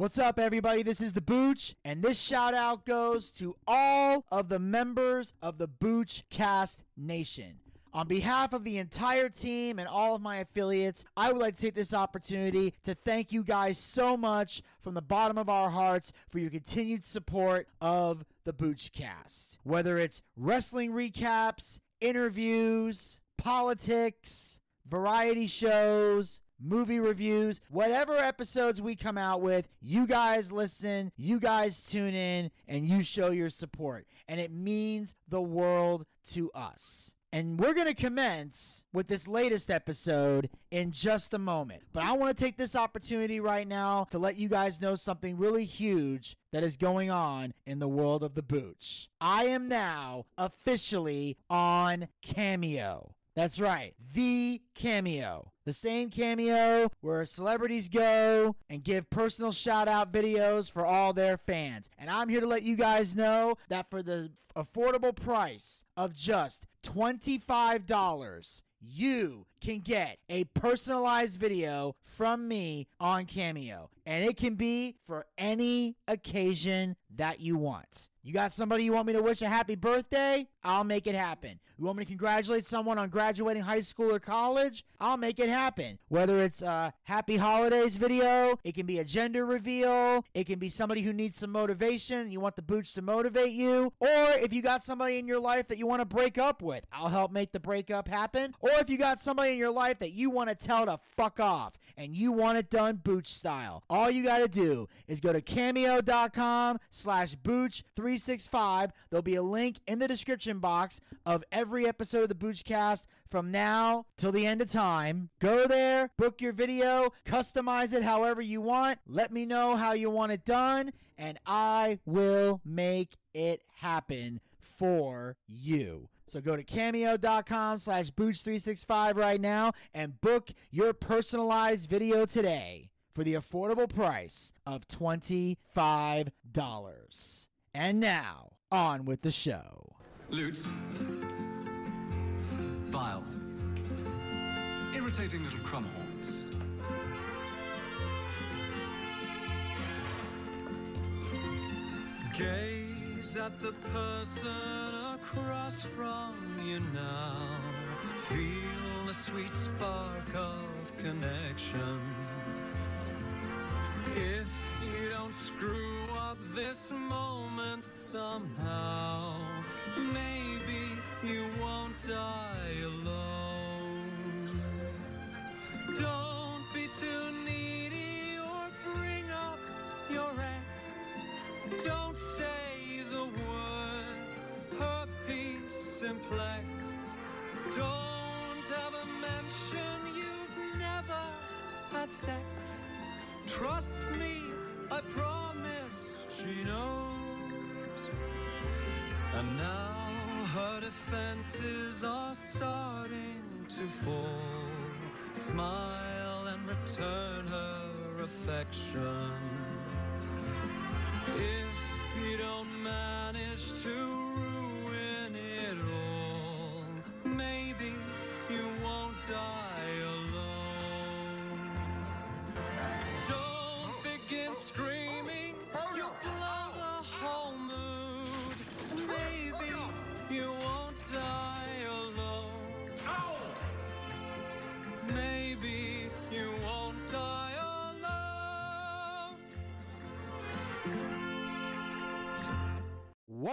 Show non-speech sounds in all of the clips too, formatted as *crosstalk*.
What's up, everybody? This is the Booch, and this shout out goes to all of the members of the Booch Cast Nation. On behalf of the entire team and all of my affiliates, I would like to take this opportunity to thank you guys so much from the bottom of our hearts for your continued support of the Boochcast. Whether it's wrestling recaps, interviews, politics, variety shows, movie reviews, whatever episodes we come out with, you guys listen, you guys tune in, and you show your support. And it means the world to us. And we're going to commence with this latest episode in just a moment. But I want to take this opportunity right now to let you guys know something really huge that is going on in the world of the Booch. I am now officially on Cameo. That's right, the Cameo. The same Cameo where celebrities go and give personal shout out videos for all their fans. And I'm here to let you guys know that for the affordable price of just $25, you can get a personalized video from me on Cameo. And it can be for any occasion that you want. You got somebody you want me to wish a happy birthday? I'll make it happen. You want me to congratulate someone on graduating high school or college? I'll make it happen. Whether it's a happy holidays video, it can be a gender reveal, it can be somebody who needs some motivation, you want the Booch to motivate you, or if you got somebody in your life that you want to break up with, I'll help make the breakup happen. Or if you got somebody in your life that you want to tell to fuck off and you want it done booch style, all you got to do is go to cameo.com slash booch365. There'll be a link in the description box of every episode of the Boochcast from now till the end of time. Go there, book your video, customize it however you want. Let me know how you want it done, and I will make it happen for you. So go to cameo.com slash booch365 right now and book your personalized video today for the affordable price of $25. And now, on with the show. Lutes. Vials. Irritating little crumhorns. Gaze at the person across from you now. Feel the sweet spark of connection. If you don't screw up this moment somehow, maybe you won't die alone. Trust me, I promise she knows. And now her defenses are starting to fall. Smile and return her affection. If you don't manage to ruin it all, maybe you won't die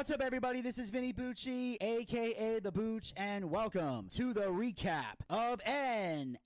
What's up, everybody? This is Vinny Bucci, aka The Booch, and welcome to the recap of NXT.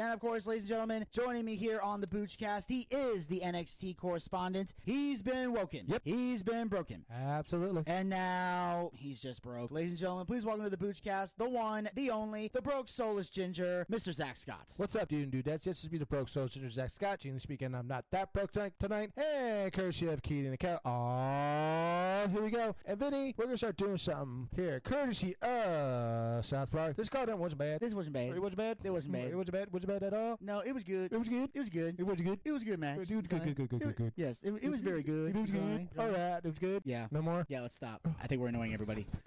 And of course, ladies and gentlemen, joining me here on the Boochcast, he is the NXT correspondent. He's been woken. Yep. He's been broken. Absolutely. And now he's just broke. Ladies and gentlemen, please welcome to the Boochcast, the one, the only, the broke soulless ginger, Mr. Zack Scott. What's up, dude and dudettes? Yes, this is me, the broke soulless ginger, Zack Scott. Generally speaking, I'm not that broke tonight. tonight. Hey, courtesy of Keaton and Cal. Aw, Oh, here we go. And Vinny, we're gonna start doing something here, courtesy of South Park. This card wasn't bad. This wasn't bad. It wasn't bad. It wasn't bad. It wasn't bad. Wasn't bad at all. No, it was good. It was good. It was good. It was good. It was good, Max. It was good, good, good, good, It was- good. Yes, it, it was very good. It was good. All right. It was good. Yeah. No more. Yeah, let's stop. I think we're annoying everybody. *laughs*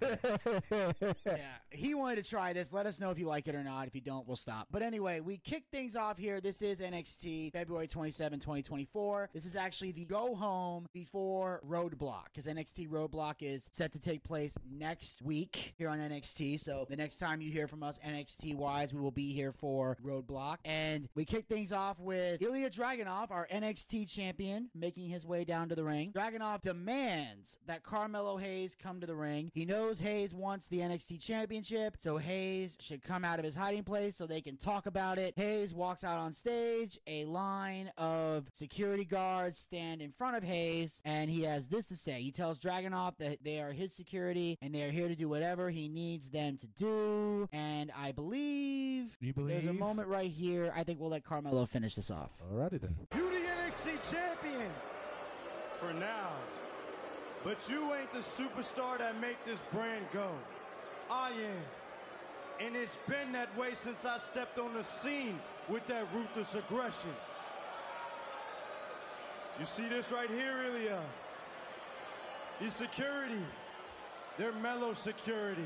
yeah, he wanted to try this. Let us know if you like it or not. If you don't, we'll stop. But anyway, we kick things off here. This is NXT February 27, 2024. This is actually the go home before Roadblock because NXT Roadblock is set to take place next week here on NXT. So the next time you hear from us NXT wise, we will be here for Roadblock. And we kick things off with Ilya Dragunov, our NXT champion, making his way down to the ring. Dragunov demands that Carmelo Hayes come to the ring. He knows Hayes wants the NXT championship, so Hayes should come out of his hiding place so they can talk about it. Hayes walks out on stage. A line of security guards stand in front of Hayes, and he has this to say. He tells Dragunov that they are his security and they are here to do whatever he needs them to do. And I believe, You there's a moment right here. I think we'll let Carmelo finish this off. Alrighty then. You the NXT champion for now. But you ain't the superstar that make this brand go. I am. And it's been that way since I stepped on the scene with that ruthless aggression. You see this right here, Ilya? These security, they're Melo security.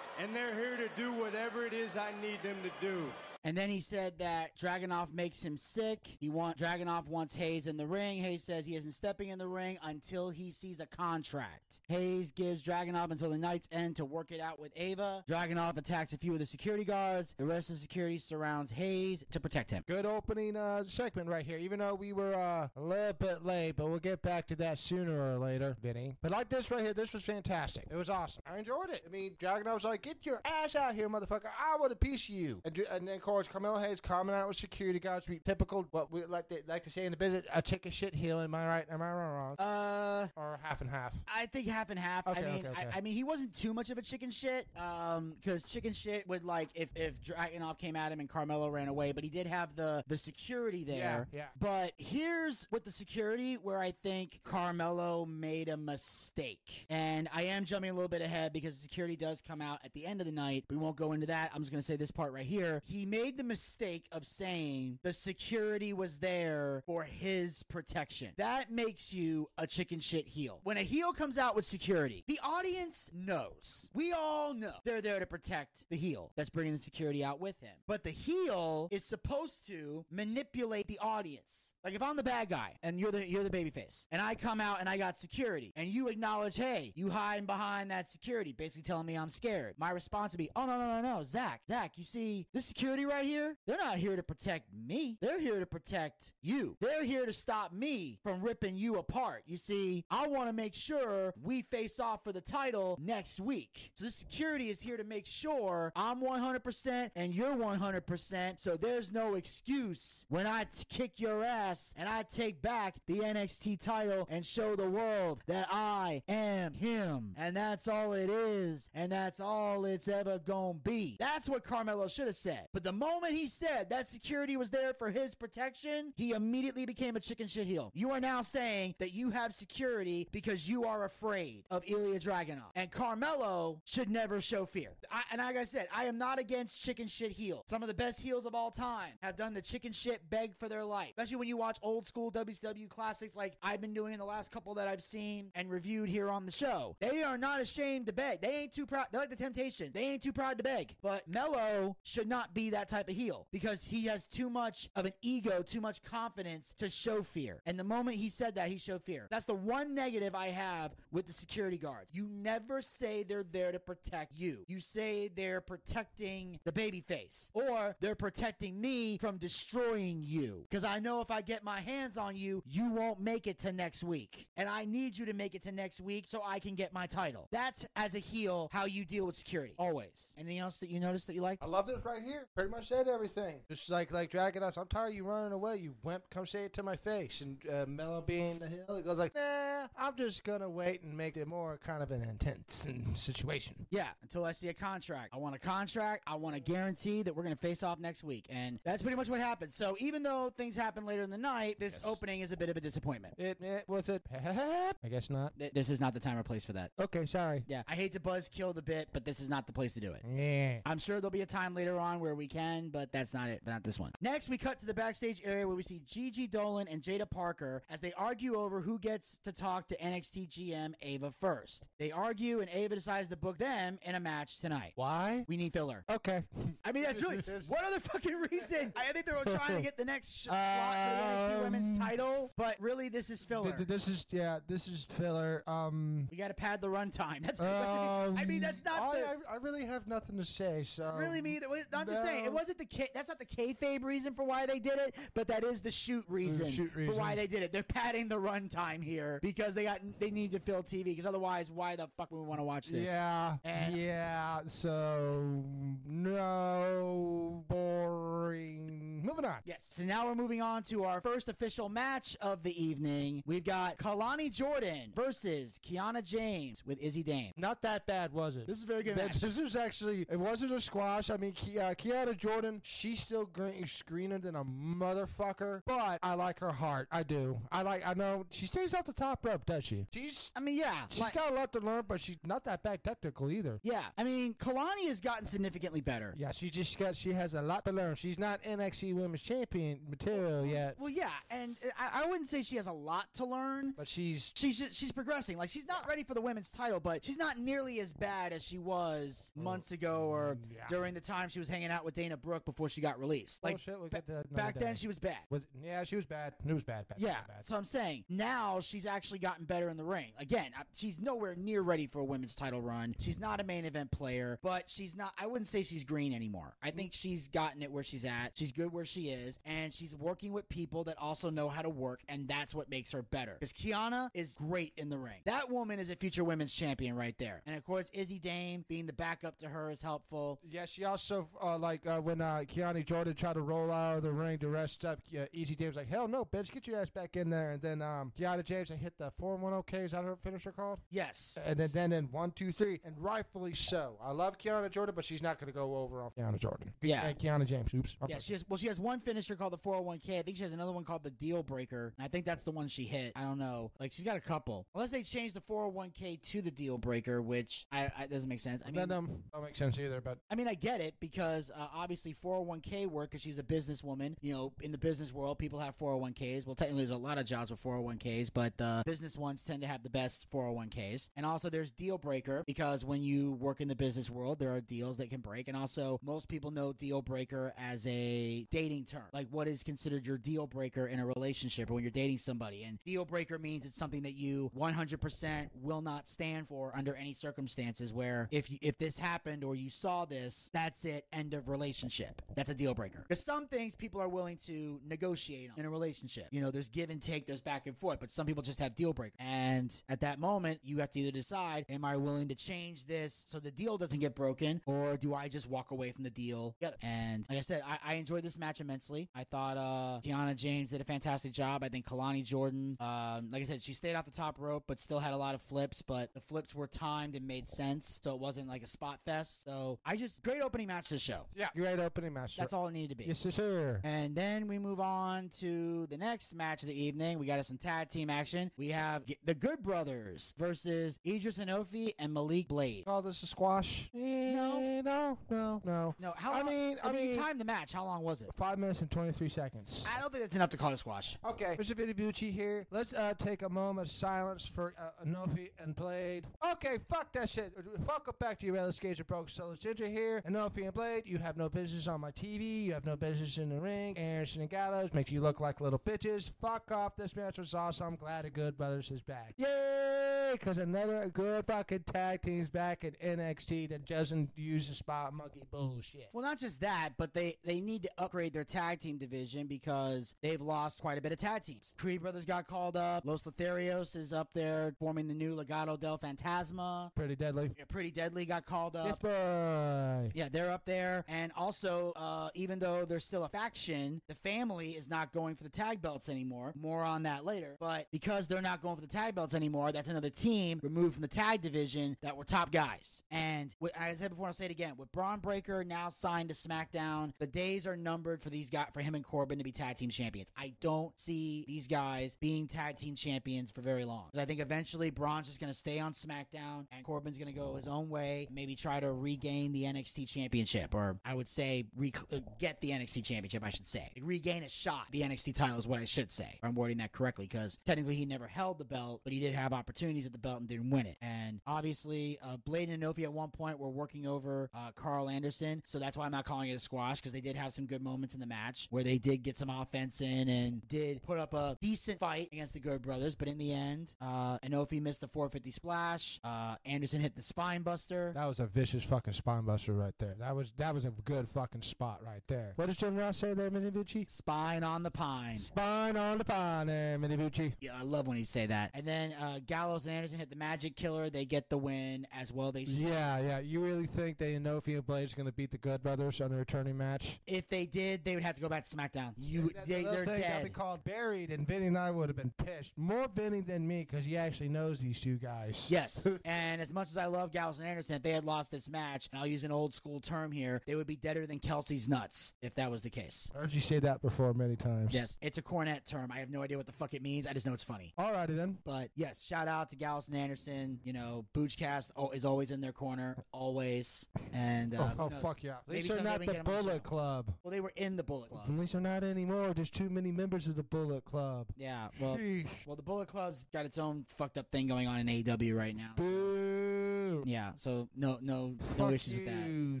And they're here to do whatever it is I need them to do. And then he said that Dragunov makes him sick. He want Dragunov wants Hayes in the ring. Hayes says he isn't stepping in the ring until he sees a contract. Hayes gives Dragunov until the night's end to work it out with Ava. Dragunov attacks a few of the security guards. The rest of the security surrounds Hayes to protect him. Good opening uh, segment right here. Even though we were uh, a little bit late, but we'll get back to that sooner or later, Vinny. But like this right here, this was fantastic. It was awesome. I enjoyed it. I mean, Dragon was like, "Get your ass out here, motherfucker! I want a piece of you." And, and then course, Carmelo Hayes coming out with security guards. We typical what we like to like to say in the business, I take a chicken shit heel. Am I right? Am I wrong? Uh, or half and half. I think half and half. Okay, I mean, okay, okay. I, I mean, he wasn't too much of a chicken shit. Um, because chicken shit would like if if Dragunov came at him and Carmelo ran away, but he did have the the security there. Yeah, yeah. But here's with the security where I think Carmelo made a mistake, and I am jumping a little bit ahead because security does come out at the end of the night. We won't go into that. I'm just gonna say this part right here. He made the mistake of saying the security was there for his protection. That makes you a chicken shit heel. When a heel comes out with security, the audience knows. We all know they're there to protect the heel that's bringing the security out with him. But the heel is supposed to manipulate the audience. Like if I'm the bad guy and you're the you're the babyface, and I come out and I got security, and you acknowledge, hey, you hiding behind that security, basically telling me I'm scared. My response would be, oh no no no no, Zack, Zack, you see this security right here? They're not here to protect me. They're here to protect you. They're here to stop me from ripping you apart. You see, I want to make sure we face off for the title next week. So the security is here to make sure I'm 100% and you're 100%. So there's no excuse when I t- kick your ass and I take back the NXT title and show the world that I am him. And that's all it is. And that's all it's ever gonna be. That's what Carmelo should have said. But the moment he said that security was there for his protection, he immediately became a chicken shit heel. You are now saying that you have security because you are afraid of Ilya Dragunov. And Carmelo should never show fear. I, and like I said, I am not against chicken shit heel. Some of the best heels of all time have done the chicken shit beg for their life. Especially when you watch old school WCW classics like I've been doing in the last couple that I've seen and reviewed here on the show. They are not ashamed to beg. They ain't too proud. They're like the Temptations. They ain't too proud to beg. But Melo should not be that type of heel because he has too much of an ego, too much confidence to show fear. And the moment he said that, he showed fear. That's the one negative I have with the security guards. You never say they're there to protect you. You say they're protecting the babyface or they're protecting me from destroying you. Because I know if I get my hands on you, you won't make it to next week. And I need you to make it to next week so I can get my title. That's as a heel how you deal with security. Always. Anything else that you noticed that you like? I love this right here. Pretty much said everything. Just like like dragging us. I'm tired of you running away. You wimp. Come say it to my face. And uh, Melo being the hill, he goes like, Nah, I'm just gonna wait and make it more kind of an intense situation. Yeah, until I see a contract. I want a contract. I want a guarantee that we're to face off next week. And that's pretty much what happened. So even though things happened later in the tonight, this Yes. opening is a bit of a disappointment. It, it was it. I guess not. Th- This is not the time or place for that. Okay, sorry. Yeah, I hate to buzz kill the bit, but this is not the place to do it. Yeah. I'm sure there'll be a time later on where we can, but that's not it. Not this one. Next, we cut to the backstage area where we see Gigi Dolin and Jaida Parker as they argue over who gets to talk to NXT GM Ava first. They argue, and Ava decides to book them in a match tonight. Why? We need filler. Okay. I mean, that's really *laughs* what other fucking reason? I think they're all trying to get the next sh- *laughs* slot for the NXT Women's Um, title, but really, this is filler. Th- th- This is yeah. This is filler. Um. we got to pad the runtime. *laughs* That's. I mean, that's not um, I, the. I, I really have nothing to say. So really me. I'm just saying, it wasn't the K, that's not the kayfabe reason for why they did it, but that is the shoot reason, shoot reason. for why they did it. They're padding the runtime here because they got they need to fill TV because otherwise, why the fuck would we want to watch this? Yeah. And- yeah. So no boring. Moving on. Yes. So now we're moving on to our first official match of the evening. We've got Kelani Jordan versus Kiana James with Izzi Dame. Not that bad, was it? This is a very good That- match. This was actually, it wasn't a squash. I mean, Ki- uh, Kiana Jordan, she's still green, screener than a motherfucker, but I like her heart. I do. I like, I know, she stays off the top rope, does she? She's, I mean, yeah. she's like- got a lot to learn, but she's not that bad technical either. yeah. I mean, Kelani has gotten significantly better. Yeah, she just got, she has a lot to learn. She's not NXT Women's Champion material yet, Well, yeah, and I, I wouldn't say she has a lot to learn. but she's, She's just, she's progressing. Like she's not ready for the women's title, but she's not nearly as bad as she was months ago or Mm, yeah. during the time she was hanging out with Dana Brooke before she got released. Like Bullshit, we'll ba- get to that another back then she was bad. was, yeah, she was bad. It was bad, bad, Yeah, bad, bad. so I'm saying now she's actually gotten better in the ring. Again, I- she's nowhere near ready for a women's title run. She's not a main event player, but she's not. I wouldn't say she's green anymore. I think she's gotten it where she's at. She's good where she is, and she's working with people that also know how to work, and that's what makes her better. Because Kiana is great in the ring. That woman is a future women's champion right there. And of course, Izzi Dame being the backup to her is helpful. Yeah, she also uh, like uh, when uh, Keanu Jordan tried to roll out of the ring to rest up. Uh, Easy James like, hell no, bitch, get your ass back in there. And then um, Kiana James I hit the four one OK. Is that her finisher called? Yes. And then then in one two three, and rightfully so. I love Keanu Jordan, but she's not going to go over on Keanu Jordan. Yeah. and Kiana James. Oops. Yeah, she has. Well, she has one finisher called the 401k. I think she has another one called the Deal Breaker, and I think that's the one she hit. I don't know. Like she's got a couple. Unless they change the 401k to the Deal Breaker, which I, I doesn't make sense. I mean, that um, don't make sense either. But I mean, I get it because uh, obviously 401k work because she's a businesswoman. You know, in the business world, people have 401ks. Well, technically, there's a lot of jobs with 401ks, but the business ones tend to have the best 401ks. And also, there's deal breaker because when you work in the business world, there are deals that can break. And also, most people know deal breaker as a dating term. Like, what is considered your deal breaker in a relationship or when you're dating somebody? And deal breaker means it's something that you 100% will not stand for under any circumstances. Where if you, if this happened or you saw this, that's it. End of relationship. That's a deal breaker. Because some things people are willing to negotiate on in a relationship. You know, there's give and take, there's back and forth, but some people just have deal breakers. And at that moment, you have to either decide: Am I willing to change this so the deal doesn't get broken, or do I just walk away from the deal? And like I said, I, I this match immensely. I thought uh, Kiana James did a fantastic job. I think Kelani Jordan, um, like I said, she stayed off the top rope, but still had a lot of flips. But the flips were timed and made sense, so it wasn't like a spot fest. So I just great opening match to the show. yeah, great opening match. That's all it needed to be. Yes, sir, sir. And then we move on to the next match of the evening. We got us some tag team action. We have the Good Brothers versus Edris Enofé and Malik Blade. Call this is squash? no, no, no, no. No, how I long? mean, I I mean, mean- time the match. How long was it? Five minutes and twenty three seconds. I don't think that's enough to call it a squash. Okay, Mr. Vinny Bucci here. Let's uh, take a moment of silence for uh, Enofé and Blade. Okay, fuck that shit. Fuck up back to your Relic Gage broke Solo Ginger here. Enofé and Blade, you have no business on my TV. You have no business in the ring. Anderson and Gallows make you look like little bitches. Fuck off. This match was awesome. I'm glad the Good Brothers is back. Yay! Because another good fucking tag team's back in NXT that doesn't use the spot monkey bullshit. Well, not just that, but they they need to upgrade their tag team division because they've lost quite a bit of tag teams. Creed Brothers got called up. Los Lotharios is up there forming the new Legado del Fantasma. Pretty deadly. Pretty Deadly got called up. Yes, boy. Yeah, they're up there. And also, uh, even though they're still a faction, the family is not going for the tag belts anymore. More on that later. But because they're not going for the tag belts anymore, that's another team removed from the tag division that were top guys. And as I said before, I'll say it again. With Bron Breakker now signed to SmackDown, the days are numbered for these guys, for him and Corbin to be tag team champions. I don't see these guys being tag team champions for very long. I think eventually Bron's just going to stay on SmackDown and Corbin's going to go his own way, maybe try to regain the NXT championship, or I would say re- uh, get the NXT championship, I should say. Regain a shot. The NXT title is what I should say. I'm wording that correctly, because technically he never held the belt, but he did have opportunities at the belt and didn't win it. And obviously, uh, Blade and Nofi at one point were working over uh, Karl Anderson, so that's why I'm not calling it a squash, because they did have some good moments in the match where they did get some offense in and did put up a decent fight against the Good Brothers, but in the end, uh, Enofé missed the 450 splash. Uh, Anderson hit the spine buster. That was a vicious fucking spine buster right there. That was that was a good fucking spot right there. What does Jim Ross say there, Minivucci? Spine on the pine. Spine on the pine there, Minivucci. Yeah, I love when he say that. And then uh, Gallows and Anderson hit the Magic Killer. They get the win as well. They Yeah, yeah. You really think they Enofé and Blade's gonna beat the Good Brothers on the returning match? if they did, they would have to go back to SmackDown. You, That's they, another they're thing that'd be dead. called buried, and Vinny and I would have been pissed. More Vinny than me because he actually knows these two guys. *laughs* Yes, and as much as I love Gallows and Anderson, if they had lost this match, and I'll use an old school term here, they would be deader than Kelsey's nuts if that was the case. I heard you say that before many times. Yes, it's a Cornette term. I have no idea what the fuck it means. I just know it's funny. Alrighty then. But yes, shout out to Gallows and Anderson. You know, Boochcast oh, is always in their corner, always. And uh, *laughs* oh, oh, fuck yeah. At least they're not the can get 'em on the Bullet. Club. Well, they were in the Bullet Club. At least they're not anymore. There's too many members of the Bullet Club. Yeah, well, Sheesh. well, the Bullet Club's got its own fucked up thing going on in AEW right now. Boo. Yeah, so no, no, no Fuck issues with that. you,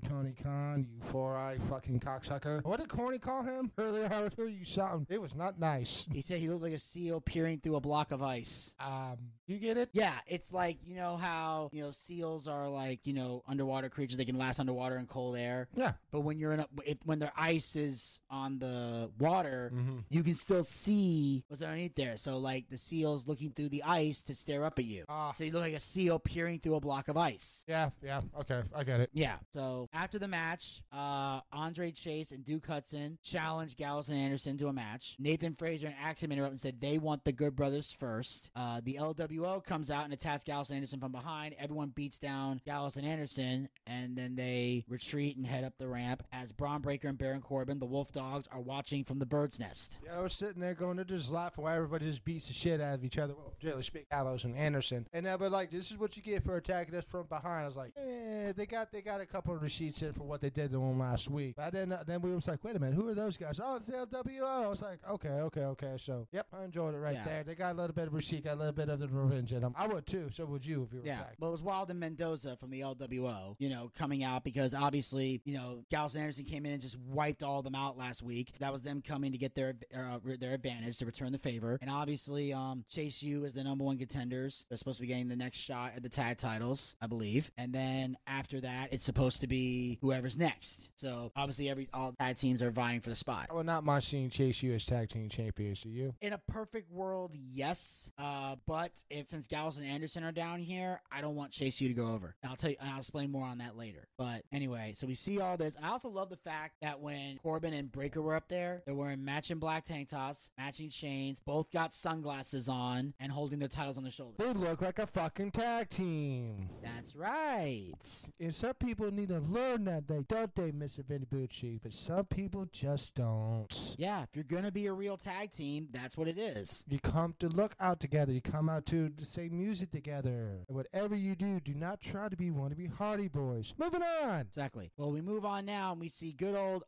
Tony Khan, you four-eye fucking cocksucker. What did Corny call him *laughs* earlier? I heard you him. It was not nice. He said he looked like a seal peering through a block of ice. Um, you get it? Yeah, it's like you know how you know seals are like you know underwater creatures. They can last underwater in cold air. Yeah. But when you're in a, if, when their ice is on the water, Mm-hmm. you can still see what's underneath there. So like the seal's looking through the ice to stare up at you. Ah. So you look like a seal peering through a block of ice. Yeah, yeah. Okay, I get it. Yeah. So after the match, uh, Andre Chase and Duke Hudson challenged Gallows and Anderson to a match. Nathan Frazer and Axiom interrupt and said they want the Good Brothers first. Uh, the LWO comes out and attacks Gallows and Anderson from behind. Everyone beats down Gallows and Anderson, and then they retreat and head up the ramp as Bron Breakker and Baron Corbin, the Wolf Dogs, are watching from the bird's nest. Yeah, I was sitting there going, they're just laughing while everybody just beats the shit out of each other. Well, generally speak, Gallows and Anderson. And they but like, this is what you get for attacking us from behind. I was like, eh, they got they got a couple of receipts in for what they did to them last week. But then, uh, then we was like, wait a minute, who are those guys? Oh, it's the LWO. I was like, okay, okay, okay. So, yep, I enjoyed it right Yeah. there. They got a little bit of receipt, got a little bit of the revenge in them. I would too. So would you if you were Yeah, attacked. well, it was Wilde and Mendoza from the LWO, you know, coming out because obviously, you know, Gallows and Anderson came in and just wiped all of them out last week. That was them coming to get their uh, their advantage to return the favor, and obviously, um, Chase U is the number one contenders. They're supposed to be getting the next shot at the tag titles, I believe, and then after that, it's supposed to be whoever's next. So obviously, every all tag teams are vying for the spot. I would not mind seeing Chase U as tag team champions. Do you? In a perfect world, yes. Uh, but if since Gallows and Anderson are down here, I don't want Chase U to go over. And I'll tell you, and I'll explain more on that later. But anyway, so we see all this, and I also love the fact that when Corbin and Breakker were up there, they're wearing matching black tank tops, matching chains, both got sunglasses on, and holding their titles on their shoulders. They look like a fucking tag team. That's right. And some people need to learn that they don't they, Mr. Vinny Bucci, but some people just don't. Yeah, if you're gonna be a real tag team, that's what it is. You come to look out together. You come out to the same music together. And whatever you do, do not try to be one to be Hardy Boys. Moving on. Exactly. Well, we move on now, and we see good old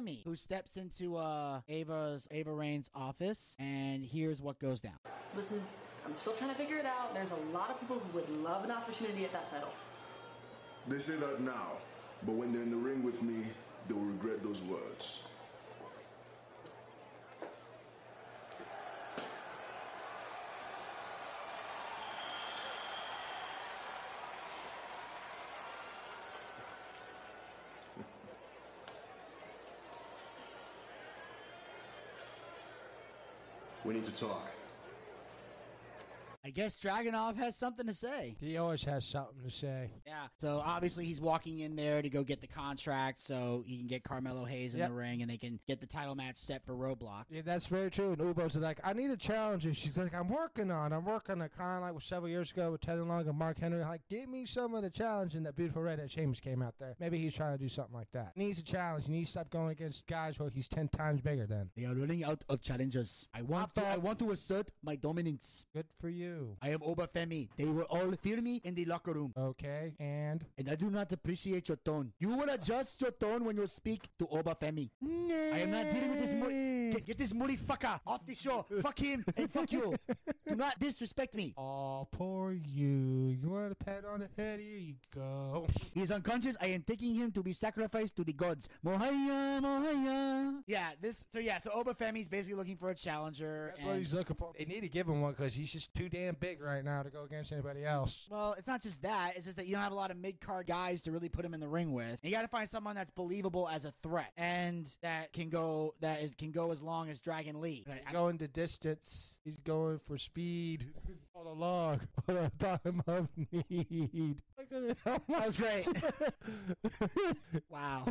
Obafemi, who steps into uh, Ava's Ava Raine's office, and here's what goes down. Listen, I'm still trying to figure it out. There's a lot of people who would love an opportunity at that title. They say that now, but when they're in the ring with me, they will regret those words. We need to talk. I guess Dragunov has something to say. He always has something to say. Yeah. So obviously he's walking in there to go get the contract so he can get Carmelo Hayes in Yep. the ring and they can get the title match set for Roadblock. Yeah, that's very true. And Ubo's like, I need a challenge. And she's like, I'm working on. it. I'm working on it. Kind of like with several years ago with Teddy Long and Mark Henry. Like, give me some of the challenge. And that beautiful redhead Sheamus came out there. Maybe he's trying to do something like that. He needs a challenge. He needs to stop going against guys where he's ten times bigger than. They are running out of challenges. I want to, I want to assert my dominance. Good for you. I am Obafemi. They will all fear me in the locker room. Okay, and And I do not appreciate your tone. You will adjust your tone when you speak to Obafemi. I am not dealing with this mo- get, get this money fucker off the show. *laughs* fuck him and fuck you. Do not disrespect me. Oh, poor you. You want a pat on the head? Here you go. *laughs* He is unconscious. I am taking him to be sacrificed to the gods. Mohaya, Mohaya. Yeah, this. So yeah, so Obafemi's basically looking for a challenger. That's what he's looking for. They need to give him one because he's just too damn big right now to go against anybody else. Well, it's not just that. It's just that you don't have a lot of mid card guys to really put him in the ring with. You got to find someone that's believable as a threat and that can go that is, can go as long as Dragon Lee. Going to distance. He's going for speed. On a log. *laughs* On a time of need. *laughs* That was great. *laughs* wow,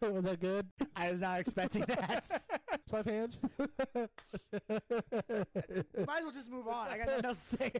was that good? I was not expecting that. Slap hands. Might as well just move on. I got nothing else to say.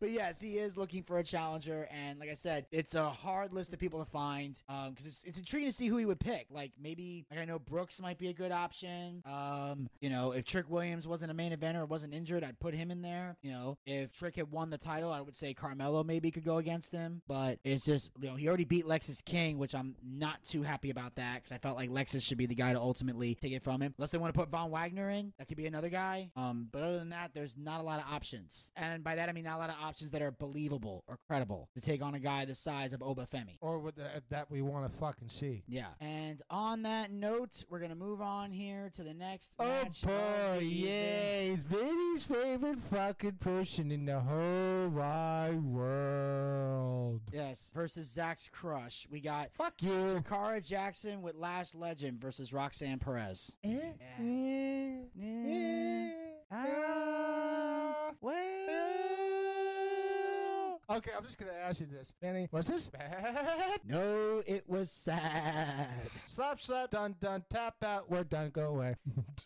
but yes, he is looking for a challenger, and like I said, it's a hard list of people to find because it's, it's intriguing to see who he would pick. Like maybe like I know Brooks might be a good option. Um, you know, if Trick Williams wasn't a main eventer or wasn't injured, I'd put him in there. You know, if Trick had won the title, I would say Carmelo maybe could go against him. But it's just you know he already beat Lexis King, which I'm not too happy about that because I felt like Lexis should be the guy to ultimately take it from him. Unless they want to put Von Wagner in, that could be another guy. Um, but other than that, there's not a lot of options, and by that I mean not a lot of options that are believable or credible to take on a guy the size of Obafemi. or with the, that we want to fucking see. Yeah. And on that note, we're gonna move on here to the next Oh boy, he's Vinny's favorite fucking person in the whole wide world. Yes, versus Zach's crush. We got Fuck you. Jakara Jackson with Lash Legend versus Roxanne Perez. Eh, eh, eh, Ah, well. Okay, I'm just gonna ask you this, Benny. Was this bad? No, it was sad. Slap, slap, done, done. Tap out. We're done. Go away.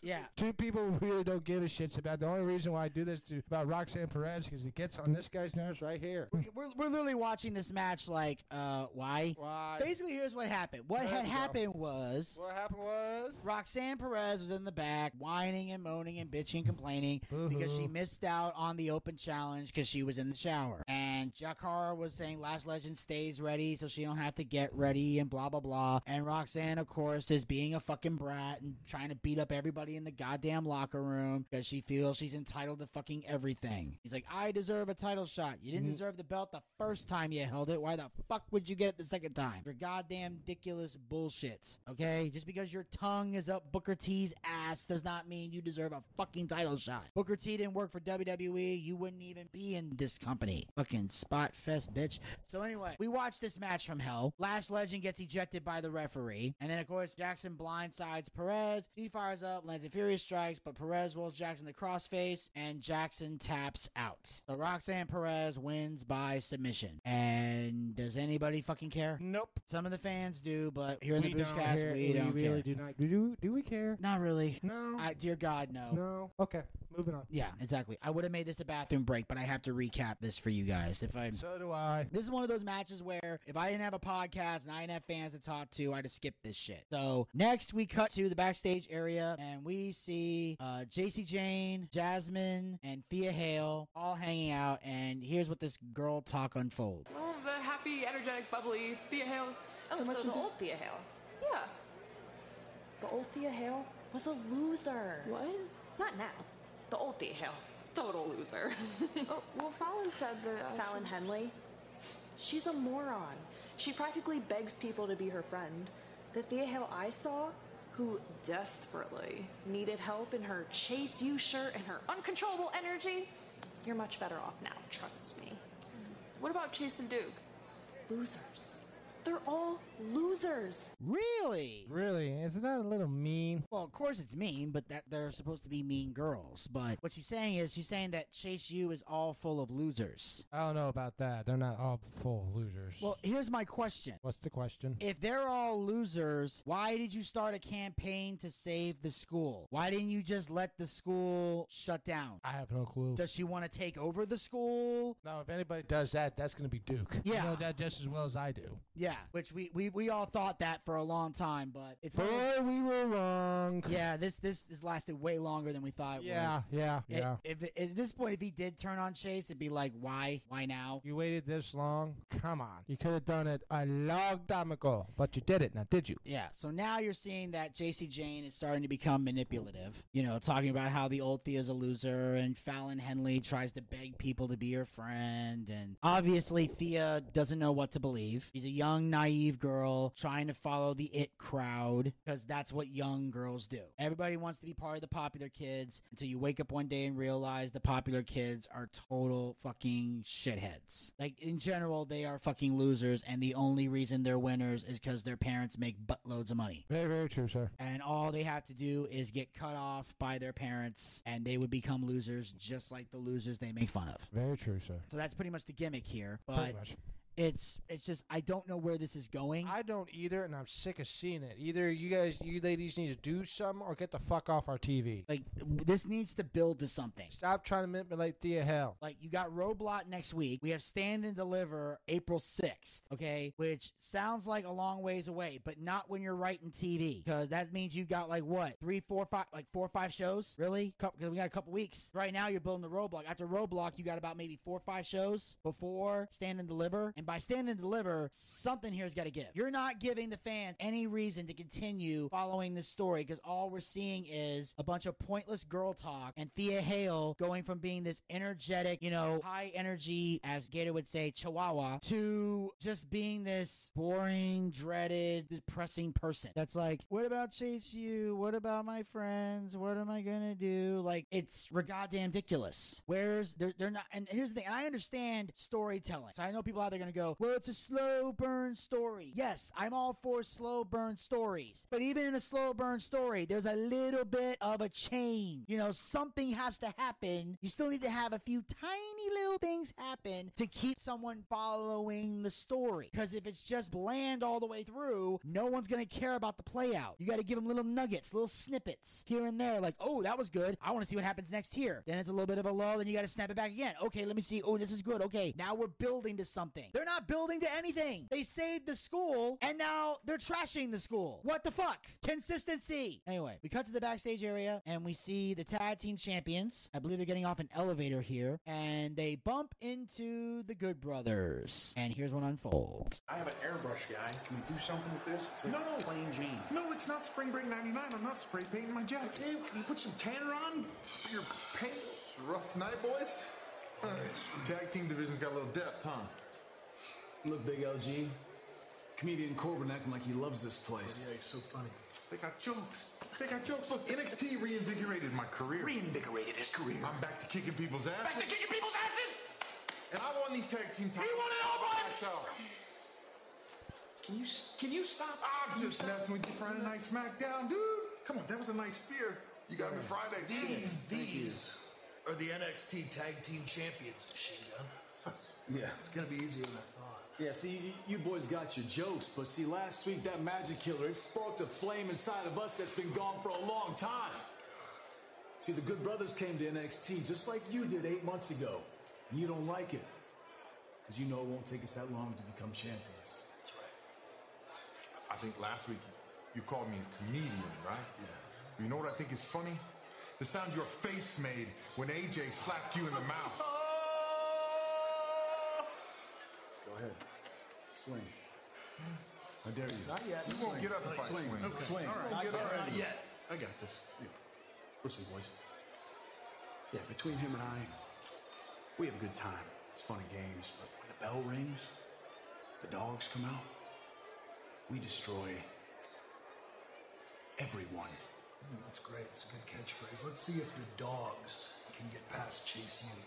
Yeah. *laughs* Two people really don't give a shit about. The only reason why I do this to, about Roxanne Perez because it gets on this guy's nerves right here. We're, we're literally watching this match like, uh, why? Why? Basically, here's what happened. What There had we go. happened was What happened was Roxanne Perez was in the back, whining and moaning and bitching and complaining because she missed out on the open challenge because she was in the shower. And Jakar was saying Lash Legend stays ready so she don't have to get ready and blah blah blah. And Roxanne, of course, is being a fucking brat and trying to beat up everybody in the goddamn locker room because she feels she's entitled to fucking everything. He's like, I deserve a title shot. You didn't mm-hmm. deserve the belt the first time you held it. Why the fuck would you get it the second time? For goddamn ridiculous bullshit. Okay? Just because your tongue is up Booker T's ass does not mean you deserve a fucking title shot. Booker T didn't work for WWE. You wouldn't even be in this company. Fucking spot fest, bitch. So anyway, we watched this match from hell. Lash Legend gets ejected by the referee. And then, of course, Jackson blindsides Perez. He fires up, lands a Furious Strikes, but Perez rolls Jackson the crossface, and Jackson taps out. So Roxanne Perez wins by submission. And does anybody fucking care? Nope. Some of the fans do, but here in we the Boochcast, care- we, don't really care. do not. Do, do we care? Not really. No. I, dear God, no. no. Okay. Moving on. Yeah, exactly. I would have made this a bathroom break, but I have to recap this for you guys. If I So do I. this is one of those matches where if I didn't have a podcast and I didn't have fans to talk to, I'd have skipped this shit. So next we cut to the backstage area and we see uh, Jacy Jayne, Jazmyn, and Thea Hail all hanging out. And here's what this girl talk unfolds. Well, the happy, energetic, bubbly Thea Hail. Oh, so, the old Thea Hail. Yeah. The old Thea Hail was a loser. What? Not now. The old Thea Hail. Total loser. *laughs* oh, well, Fallon said that. Uh, Fallon Henley. She's a moron. She practically begs people to be her friend. The Thea Hail I saw, who desperately needed help in her Chase U shirt and her uncontrollable energy, you're much better off now, trust me. What about Chase and Duke? Losers. They're all losers. Really? Really? Isn't that a little mean? Well, of course it's mean, but that they're supposed to be mean girls. But what she's saying is she's saying that Chase U is all full of losers. I don't know about that. They're not all full losers. Well, here's my question. What's the question? If they're all losers, why did you start a campaign to save the school? Why didn't you just let the school shut down? I have no clue. Does she want to take over the school? No, if anybody does that, that's going to be Duke. Yeah. You Yeah. know that just as well as I do. Yeah, which we, we, we all thought that for a long time, but it's Boy, we were wrong. yeah. This this has lasted way longer than we thought. it Yeah, yeah. It- yeah. if at this point, if he did turn on Chase, it'd be like, why, why now? You waited this long? Come on. You could have done it a long time ago, but you did it now, did you? Yeah, so now you're seeing that Jacy Jayne is starting to become manipulative. You know, talking about how the old Thea's a loser and Fallon Henley tries to beg people to be her friend. And obviously, Thea doesn't know what to believe. She's a young, naive girl trying to follow the it crowd because that's what young girls do. Everybody wants to be part of the popular kids until you wake up one day and realize the popular kids are total fucking shitheads. Like, in general, they are fucking losers, and the only reason they're winners is because their parents make buttloads of money. Very, very true, sir. And all they have to do is get cut off by their parents, and they would become losers just like the losers they make fun of. Very true, sir. So that's pretty much the gimmick here. Pretty But much. It's it's just I don't know where this is going. I don't either, and I'm sick of seeing it. Either you guys, you ladies, need to do something or get the fuck off our TV. like this needs to build to something. Stop trying to manipulate Thea Hell. Like you got Roadblock next week. We have Stand and Deliver April 6th, okay? Which sounds like a long ways away, but not when you're writing TV. Because that means you got like what? Three, four, five, like four or five shows? Really? Because we got a couple weeks. Right now you're building the Roadblock. After Roadblock, you got about maybe four or five shows before Stand and Deliver. And by Stand and Deliver, something here's got to give. You're not giving the fans any reason to continue following this story because all we're seeing is a bunch of pointless girl talk and Thea Hail going from being this energetic, you know, high energy, as Gator would say, chihuahua, to just being this boring, dreaded, depressing person. That's like, what about Chase U? What about my friends? What am I gonna do? Like, it's goddamn ridiculous. Where's they're, they're not, and here's the thing, and I understand storytelling. So I know people out there gonna go, well, it's a slow burn story. Yes, I'm all for slow burn stories. But even in a slow burn story, there's a little bit of a chain. You know, something has to happen. You still need to have a few tiny little things happen to keep someone following the story. Because if it's just bland all the way through, no one's gonna care about the play out. You gotta give them little nuggets, little snippets here and there, like, oh, that was good. I wanna see what happens next here. Then it's a little bit of a lull, then you gotta snap it back again. Okay, let me see. Oh, this is good. Okay, now we're building to something. They're not building to anything. They saved the school, and now they're trashing the school. What the fuck? Consistency. Anyway, we cut to the backstage area, and we see the tag team champions. I believe they're getting off an elevator here, and they bump into the Good Brothers. And here's what unfolds. I have an airbrush guy. Can we do something with this? It's like No. plain Jane. No, it's not Spring Break 99. I'm not spray painting my jacket. Okay, can you put some tanner on? Your paint. Rough night, boys? Uh, tag team division's got a little depth, huh? Look, Big LG. Comedian Corbin acting like he loves this place. Yeah, he's so funny. They got jokes. They got jokes. Look, NXT reinvigorated my career. Reinvigorated his career. I'm back to kicking people's ass. Back to kicking people's asses! And I won these tag team titles. He won it all by myself. Can you can you stop? I'm Can just messing with you Friday Night SmackDown, dude. Come on, that was a nice spear. You got me Friday. These, these are the NXT Tag Team Champions, Machine Gun. *laughs* Yeah. It's gonna be easier than I thought. Yeah, see, you boys got your jokes, but see, last week that magic killer, it sparked a flame inside of us that's been gone for a long time. See, the Good Brothers came to NXT just like you did eight months ago. And you don't like it. Because you know it won't take us that long to become champions. That's right. I think last week you called me a comedian, right? Yeah. You know what I think is funny? The sound your face made when AJ slapped you in the mouth. Go ahead. Swing. I dare you. Not yet. You won't get up if I swing. Swing. All right. Not Get yet. up. Not yet. I got this. Yeah. Listen, boys. Yeah, between him and I, we have a good time. It's fun and games, but when the bell rings, the dogs come out, we destroy everyone. Mm, that's great. It's a good catchphrase. Let's see if the dogs can get past Chase U.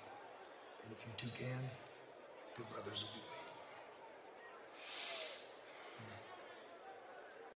And if you two can, Good Brothers will be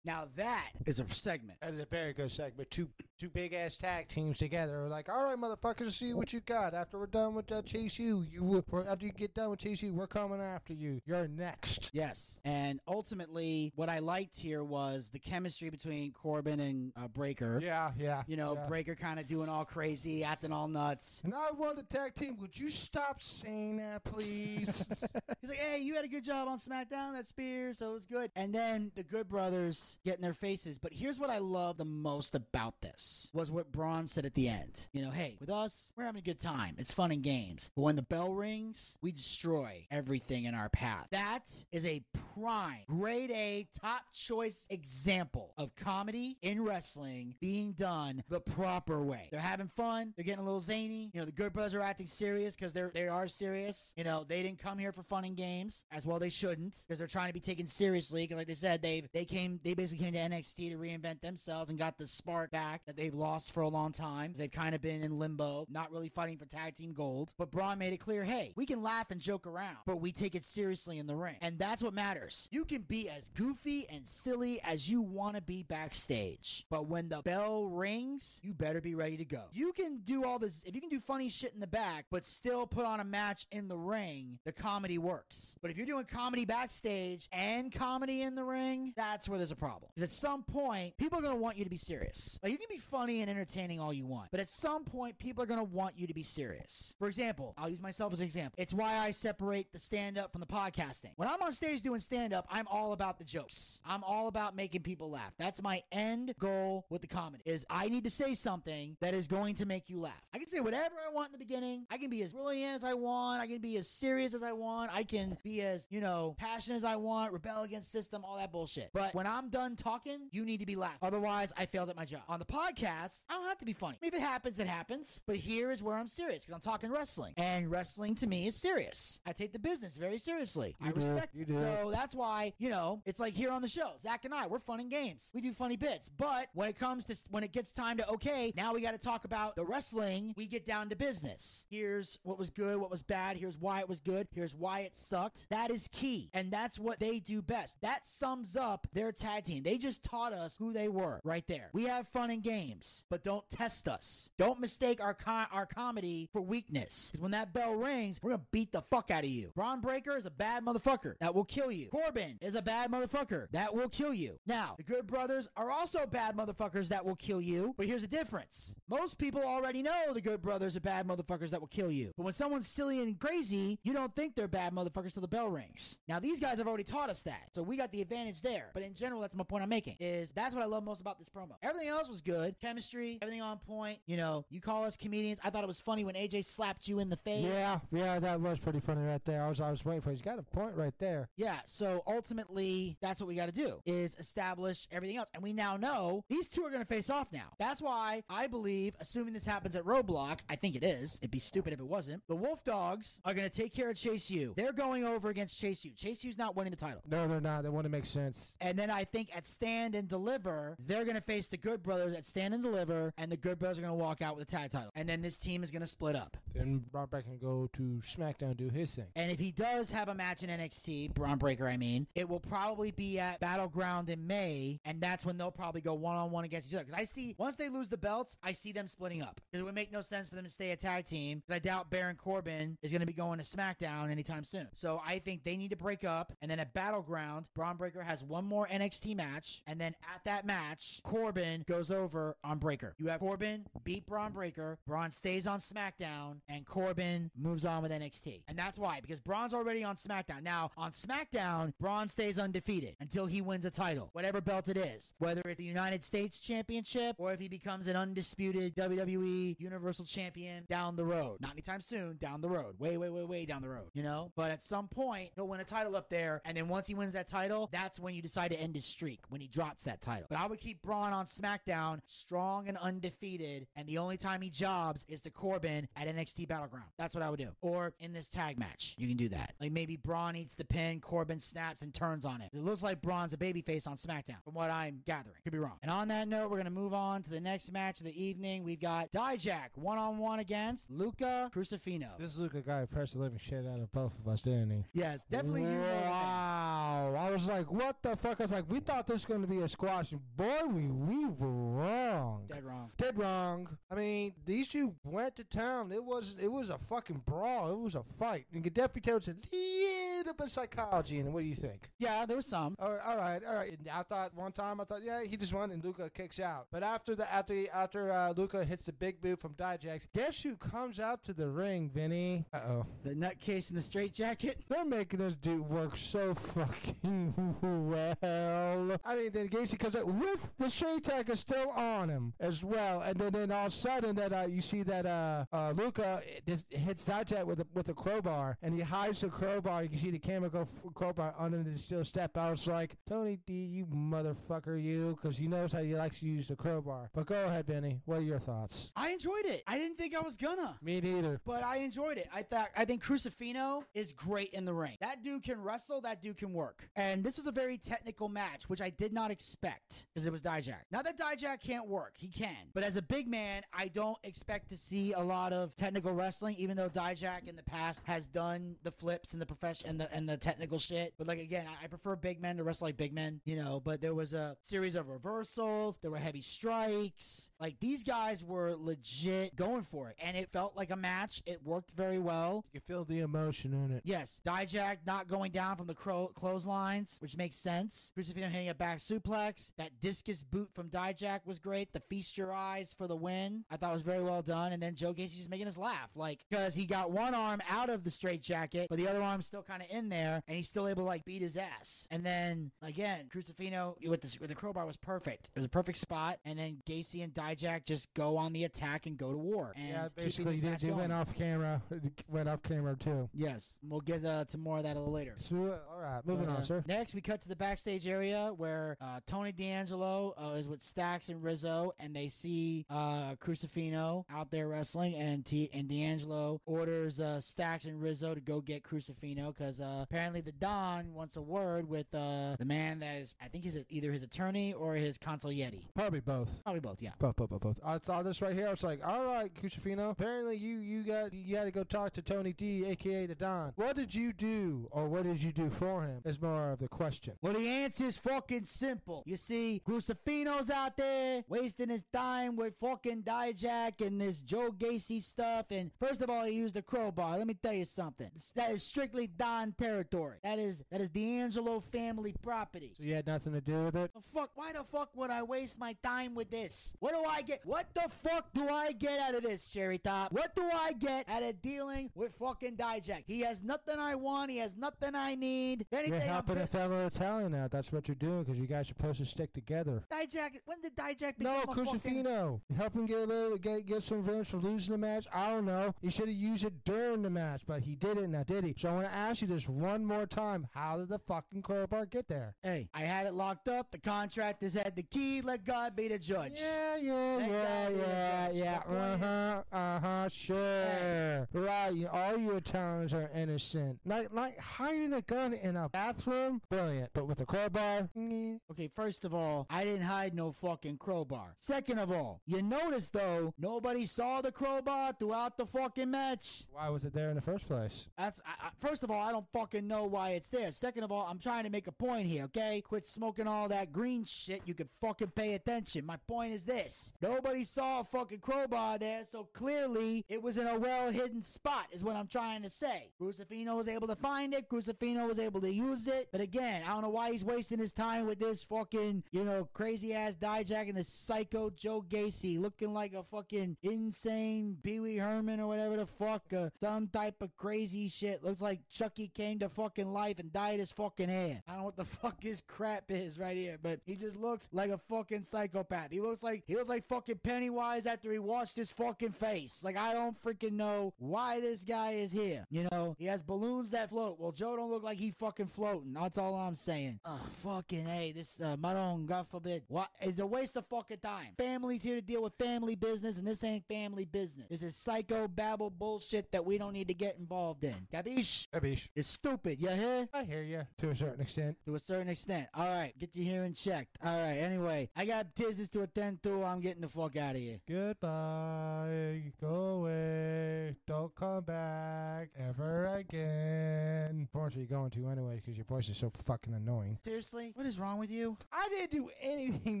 Now that is a segment. That is a very good segment. Two two big ass tag teams together. We're like, all right, motherfuckers, see what you got. After we're done with uh, Chase U, you after you get done with Chase U, we're coming after you. You're next. Yes, and ultimately, what I liked here was the chemistry between Corbin and uh, Breakker. Yeah, yeah. You know, yeah. Breakker kind of doing all crazy, acting all nuts. And I won the tag team. Would you stop saying that, please? *laughs* He's like, "Hey, you had a good job on SmackDown, that spear, so it was good." And then the Good Brothers get in their faces. But here's what I love the most about this was what Bron said at the end. You know, hey, with us, we're having a good time. It's fun and games. But when the bell rings, we destroy everything in our path. That is a prime, grade A, top choice example of comedy in wrestling being done the proper way. They're having fun. They're getting a little zany. You know, the Good Brothers are acting serious because they're they are serious. You know, they didn't come here for fun and games as well. They shouldn't because they're trying to be taken seriously. Because like they said, they've they came they basically came to NXT to reinvent themselves and got the spark back that they've lost for a long time. They've kind of been in limbo, not really fighting for tag team gold. But Bron made it clear, hey, we can laugh and joke around, but we take it seriously in the ring, and that's what matters. You can be as goofy and silly as you want to be backstage, but when the bell rings, you better be ready to go. You can do all this if you can do funny shit in the back, but still put on a match in the ring. The comedy works. But if you're doing comedy backstage and comedy in the ring, that's where there's a problem. 'Cause at some point, people are going to want you to be serious. Like you can be funny and entertaining all you want, but at some point, people are going to want you to be serious. For example, I'll use myself as an example. It's why I separate the stand up from the podcasting. When I'm on stage doing stand up, I'm all about the jokes. I'm all about making people laugh. That's my end goal with the comedy. Is I need to say something that is going to make you laugh. I can say whatever I want in the beginning. I can be as brilliant as I want. I can be as serious as I want. I can be as, you know, passionate as I want, rebel against system, all that bullshit. But when I'm done talking, you need to be laughing. Otherwise, I failed at my job. On the podcast, I don't have to be funny. If it happens, it happens. But here is where I'm serious because I'm talking wrestling. And wrestling to me is serious. I take the business very seriously. I do. respect You do. So that's why, you know, it's like here on the show, Zack and I, we're fun and games. We do funny bits. But when it comes to, when it gets time to, okay, now we got to talk about the wrestling, we get down to business. Here's what was good, what was bad. Here's why it was good. Here's why it sucked. That is key. And that's what they do best. That sums up their tag team. They just taught us who they were right there. We have fun and games, but don't test us. Don't mistake our our comedy for weakness. Because when that bell rings, we're gonna beat the fuck out of you. Bron Breakker is a bad motherfucker that will kill you. Corbin is a bad motherfucker that will kill you. Now, the Good Brothers are also bad motherfuckers that will kill you. But here's the difference: most people already know the Good Brothers are bad motherfuckers that will kill you. But when someone's silly and crazy, you don't think they're bad motherfuckers till the bell rings. Now, these guys have already taught us that, so we got the advantage there. But in general, that's my point I'm making. Is that's what I love most about this promo. Everything else was good, chemistry, everything on point. You know, you call us comedians. I thought it was funny when AJ slapped you in the face. yeah, yeah, that was pretty funny right there. I was, I was waiting for. it. He's got a point right there. Yeah, so ultimately, that's what we got to do is establish everything else. And we now know these two are going to face off now. That's why I believe, assuming this happens at Roadblock, I think it is. It'd be stupid if it wasn't. The Wolf Dogs are going to take care of Chase U. They're going over against Chase U. Chase U's not winning the title. No, they're not. They want to make sense. And then I think at Stand and Deliver, they're going to face the Good Brothers at Stand and Deliver, and the Good Brothers are going to walk out with the tag title. And then this team is going to split up. Then Bron Breakker can go to SmackDown do his thing. And if he does have a match in NXT, Bron Breakker, I mean, it will probably be at Battleground in May, and that's when they'll probably go one on one against each other. Because I see, once they lose the belts, I see them splitting up. Because it would make no sense for them to stay a tag team. I doubt Baron Corbin is going to be going to SmackDown anytime soon. So I think they need to break up, and then at Battleground, Bron Breakker has one more NXT match, and then at that match, Corbin goes over on Breakker. You have Corbin beat Bron Breakker, Bron stays on SmackDown, and Corbin moves on with NXT. And that's why, because Bron's already on SmackDown. Now, on SmackDown, Bron stays undefeated until he wins a title, whatever belt it is, whether it's the United States Championship or if he becomes an undisputed WWE Universal Champion down the road. Not anytime soon, down the road. Way, way, way, way down the road, you know? But at some point, he'll win a title up there, and then once he wins that title, that's when you decide to end his streak, when he drops that title. But I would keep Bron on SmackDown strong and undefeated, and the only time he jobs is to Corbin at NXT Battleground. That's what I would do. Or in this tag match, you can do that. Like maybe Bron eats the pin, Corbin snaps and turns on it. It looks like Bron's a babyface on SmackDown, from what I'm gathering. Could be wrong. And on that note, we're going to move on to the next match of the evening. We've got Dijak one on one against Luca Crucifino. This Luca guy pressed the living shit out of both of us, didn't he? Yes, definitely you more than me. Wow. wow. I was like, what the fuck? I was like, we thought this was going to be a squash. And boy, we, we were wrong. Dead wrong. Dead wrong. I mean, these two went to town. It was it was a fucking brawl. It was a fight. And you could definitely tell it's a little bit of psychology And. What do you think? Yeah, there was some. All right, all right, all right. I thought one time I thought, yeah, he just won, and Luca kicks out. But after the after after uh, Luca hits the big boot from Dijak, guess who comes out to the ring, Vinny? Uh oh. The nutcase in the straight jacket. They're making this dude work so fucking *laughs* well. I mean, then Gacy comes out with the straight is still on him as well, and then, then all of a sudden that uh, you see that uh, uh, Luca hits Dijak with a with a crowbar, and he hides the crowbar. You can see the camera go f- crowbar under the steel step. I was like, Tony D, you motherfucker, you, because he knows how he likes to use the crowbar. But go ahead, Vinny. What are your thoughts? I enjoyed it. I didn't think I was gonna. Me neither. But I enjoyed it. I thought I think Crucifino is great in the ring. That dude can wrestle. That dude can work. And this was a very technical match, which I did not expect because it was Dijak. Not that Dijak can't work, he can. But as a big man, I don't expect to see a lot of technical wrestling. Even though Dijak in the past has done the flips and the profession and the and the technical shit. But like again, I, I prefer big men to wrestle like big men. You know. But there was a series of reversals. There were heavy strikes. Like these guys were legit going for it, and it felt like a match. It worked very well. You feel the emotion in it. Yes, Dijak not going down from the clotheslines, which makes sense. Crucifino hitting a back suplex. That discus boot from Dijak was great. The feast your eyes for the win, I thought was very well done. And then Joe Gacy just making us laugh, like because he got one arm out of the straight jacket, but the other arm's still kind of in there, and he's still able to like beat his ass. And then again, Crucifino with the with the crowbar was perfect. It was a perfect spot. And then Gacy and Dijak just go on the attack and go to war. And Yeah, basically, they, they went off camera. Went off camera too. Yes, we'll get uh, to more of that a little later. So, uh, all right, moving But, on, uh, sir. Next, we cut to the backstage area where uh, Tony D'Angelo uh, is with Stax and Rizzo, and they see uh, Crucifino out there wrestling, and T- and D'Angelo orders uh, Stax and Rizzo to go get Crucifino because uh, apparently the Don wants a word with uh, the man that is, I think, he's either his attorney or his consigliere. Probably both. Probably both, yeah. Both, both, both, both. I saw this right here. I was like, all right, Crucifino. Apparently, you you got you got to go talk to Tony D, aka the Don. What did you do, or what did you do for him? Is more of the question. Well, the answer is fucking simple. You see, Crucifino's out there wasting his time with fucking Dijak and this Joe Gacy stuff. And first of all, he used a crowbar. Let me tell you something. That is strictly Don territory. That is that is D'Angelo family property. So you had nothing to do with it. The fuck? Why the fuck would I waste my time with this? What do I get? What the fuck do I get out of this, Cherry Top? What do I get out of dealing with fucking Dijak? He has nothing I want. He has nothing I need. Anything, You're helping a fellow Italian out. That's what you're doing because you guys are supposed to stick together. Dijak. When did Dijak become No, a fucking? Crucifino. Help him get a little, get, get some revenge for losing the match. I don't know. He should have used it during the match, but he didn't. Now, did he? So I want to ask you this one more time. How did the fucking crowbar get there? Hey, I had it locked up. The contractors had the key. Let God be the judge. Yeah, yeah, Let yeah, God be the yeah, yeah. Uh huh, uh huh. Sure. Right. All you Italians are innocent. Like, like hiding a gun in a bathroom, brilliant. But with a crowbar, Mm-hmm. Okay, first of all, I didn't hide no fucking crowbar. Second of all, you notice though, nobody saw the crowbar throughout the fucking match. why was it there in the first place? That's I, I, first of all, I don't fucking know why it's there. Second of all, I'm trying to make a point here, okay? Quit smoking all that green shit. You can fucking pay attention. My point is this: nobody saw a fucking crowbar there, so clearly it was in a well hidden spot. Is what I'm trying to say. Crucifino was able to find it. Crucifino was able to use it. But again, I don't know why he's wasting his time with this fucking, you know, crazy ass Dijak and this psycho Joe Gacy looking like a fucking insane Pee Wee Herman or whatever the fuck, uh, some type of crazy shit. Looks like Chucky came to fucking life and dyed his fucking hair. I don't know what the *laughs* fuck his crap is right here, but he just looks like a fucking psychopath. He looks like he looks like fucking Pennywise after he washed his fucking face. Like I don't freaking know why this guy is here. You know, he has balloons that float. Well, Joe don't look like he fucking floating. That's all I'm saying. Oh, fucking hey, this uh, Maron, God forbid, what? It's a waste of fucking time. Family's here to deal with family business, and this ain't family business. This is psycho babble bullshit that we don't need to get involved in. Capiche? Abish. It's stupid. You hear? I hear you to a certain extent. To a certain extent. All right, get your hearing checked. All right. Anyway, I got business to attend to. I'm getting the fuck out of here. Goodbye. Go away. Don't come back ever again. Unfortunately, you're going to anyway because your voice is so fucking annoying. Seriously, what is wrong with you? I didn't do anything *laughs*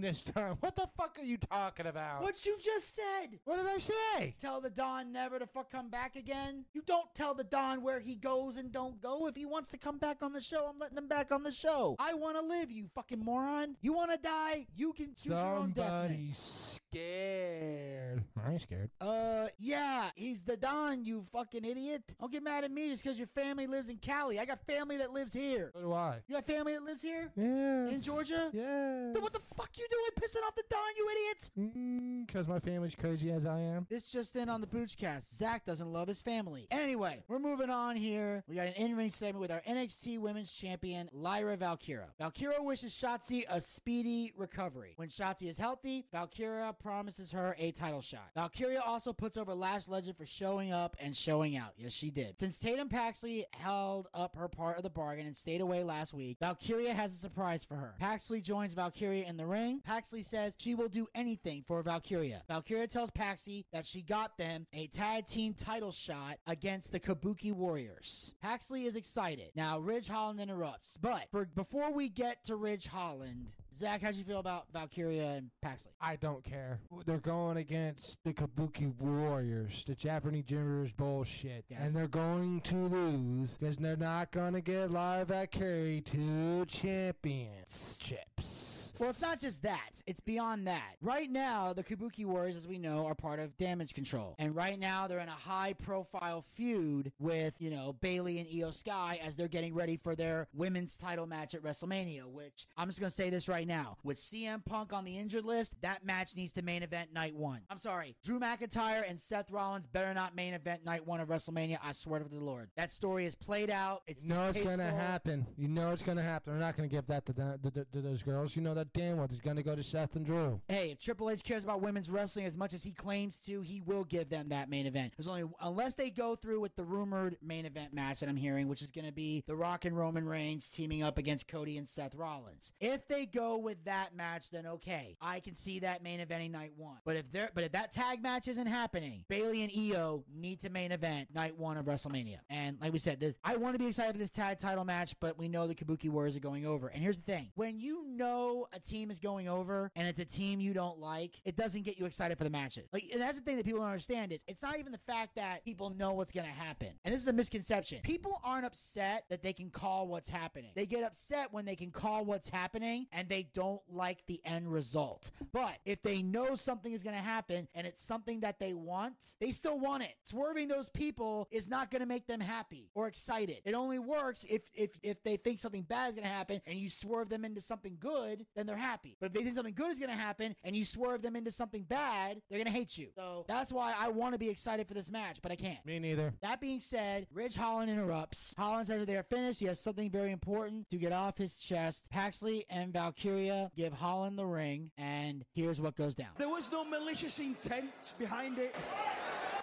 this time. What the fuck are you talking about? What you just said. What did I say? Tell the Don never to fuck come back again. You don't tell the Don where he goes and don't go. If he wants to come back on the show, I'm letting him back on the show. I want to live, you fucking moron. You want to die? You can choose your own death. Scared. I ain't scared. Uh, yeah, he's the Don, you fucking idiot. Don't get mad at me just because your family lives in Cali. I got family that lives here. So do I. You got family that lives here? Yes. In Georgia? Yes. Then what the fuck you doing pissing off the Don, you idiot? Because Mm, my family's crazy as I am. This just in on the Boochcast. Zack doesn't love his family. Anyway, we're moving on here. We got an in-ring segment with our NXT Women's Champion, Lyra Valkyria. Valkyria wishes Shotzi a speedy recovery. When Shotzi is healthy, Valkyria promises her a title shot. Valkyria also puts over Lash Legend for showing up and showing out. Yes, she did. Since Tatum Paxley held up her part of the bargain and stayed away last week, Valkyria has a surprise for her. Paxley joins Valkyria in the ring. Paxley says she will do anything for Valkyria. Valkyria tells Paxley that she got them a tag team title shot against the Kabuki Warriors. Paxley is excited. Now, Ridge Holland interrupts. But for, before we get to Ridge Holland, Zack, how'd you feel about Valkyria and Paxley? I don't care. They're going against the Kabuki Warriors. The Japanese Jimmers bullshit. Yes. And they're going to lose because they're not going to get live at carry two championships. Well, it's not just that. It's beyond that. Right now, the Kabuki Warriors, as we know, are part of Damage Control. And right now, they're in a high profile feud with, you know, Bayley and Iyo Sky as they're getting ready for their women's title match at WrestleMania, which I'm just going to say this right now. With CM Punk on the injured list, that match needs to main event night one. I'm sorry. Drew McIntyre and Seth Rollins better not main event night one of WrestleMania. I swear to the Lord. That story is played out. It's You know it's going to happen. You know it's going to happen. They're not going to give that to, the, to, to- to those girls. You know that damn well it's going to go to Seth and Drew. Hey, if Triple H cares about women's wrestling as much as he claims to, he will give them that main event. There's only unless they go through with the rumored main event match that I'm hearing, which is going to be The Rock and Roman Reigns teaming up against Cody and Seth Rollins. If they go with that match, then okay, I can see that main eventing night one. But if they're but if that tag match isn't happening, Bayley and Iyo need to main event night one of WrestleMania. And like we said, this, I want to be excited for this tag title match, but we know the Kabuki Warriors are going over. And here's the thing: when you know a team is going over and it's a team you don't like, it doesn't get you excited for the matches. Like, and that's the thing that people don't understand is it's not even the fact that people know what's going to happen. And this is a misconception. People aren't upset that they can call what's happening. They get upset when they can call what's happening and they don't like the end result. But if they know something is going to happen and it's something that they want, they still want it. Swerving those people is not going to make them happy or excited. It only works if if if they think something bad is going to happen and you swerve them into something good, then they're happy. But if they think something good is going to happen and you swerve them into something bad, they're going to hate you. So that's why I want to be excited for this match, but I can't. Me neither. That being said, Ridge Holland interrupts. Holland says that they are finished. He has something very important to get off his chest. Paxley and Valkyria give Holland the ring, and here's what goes down. There was no malicious intent behind it.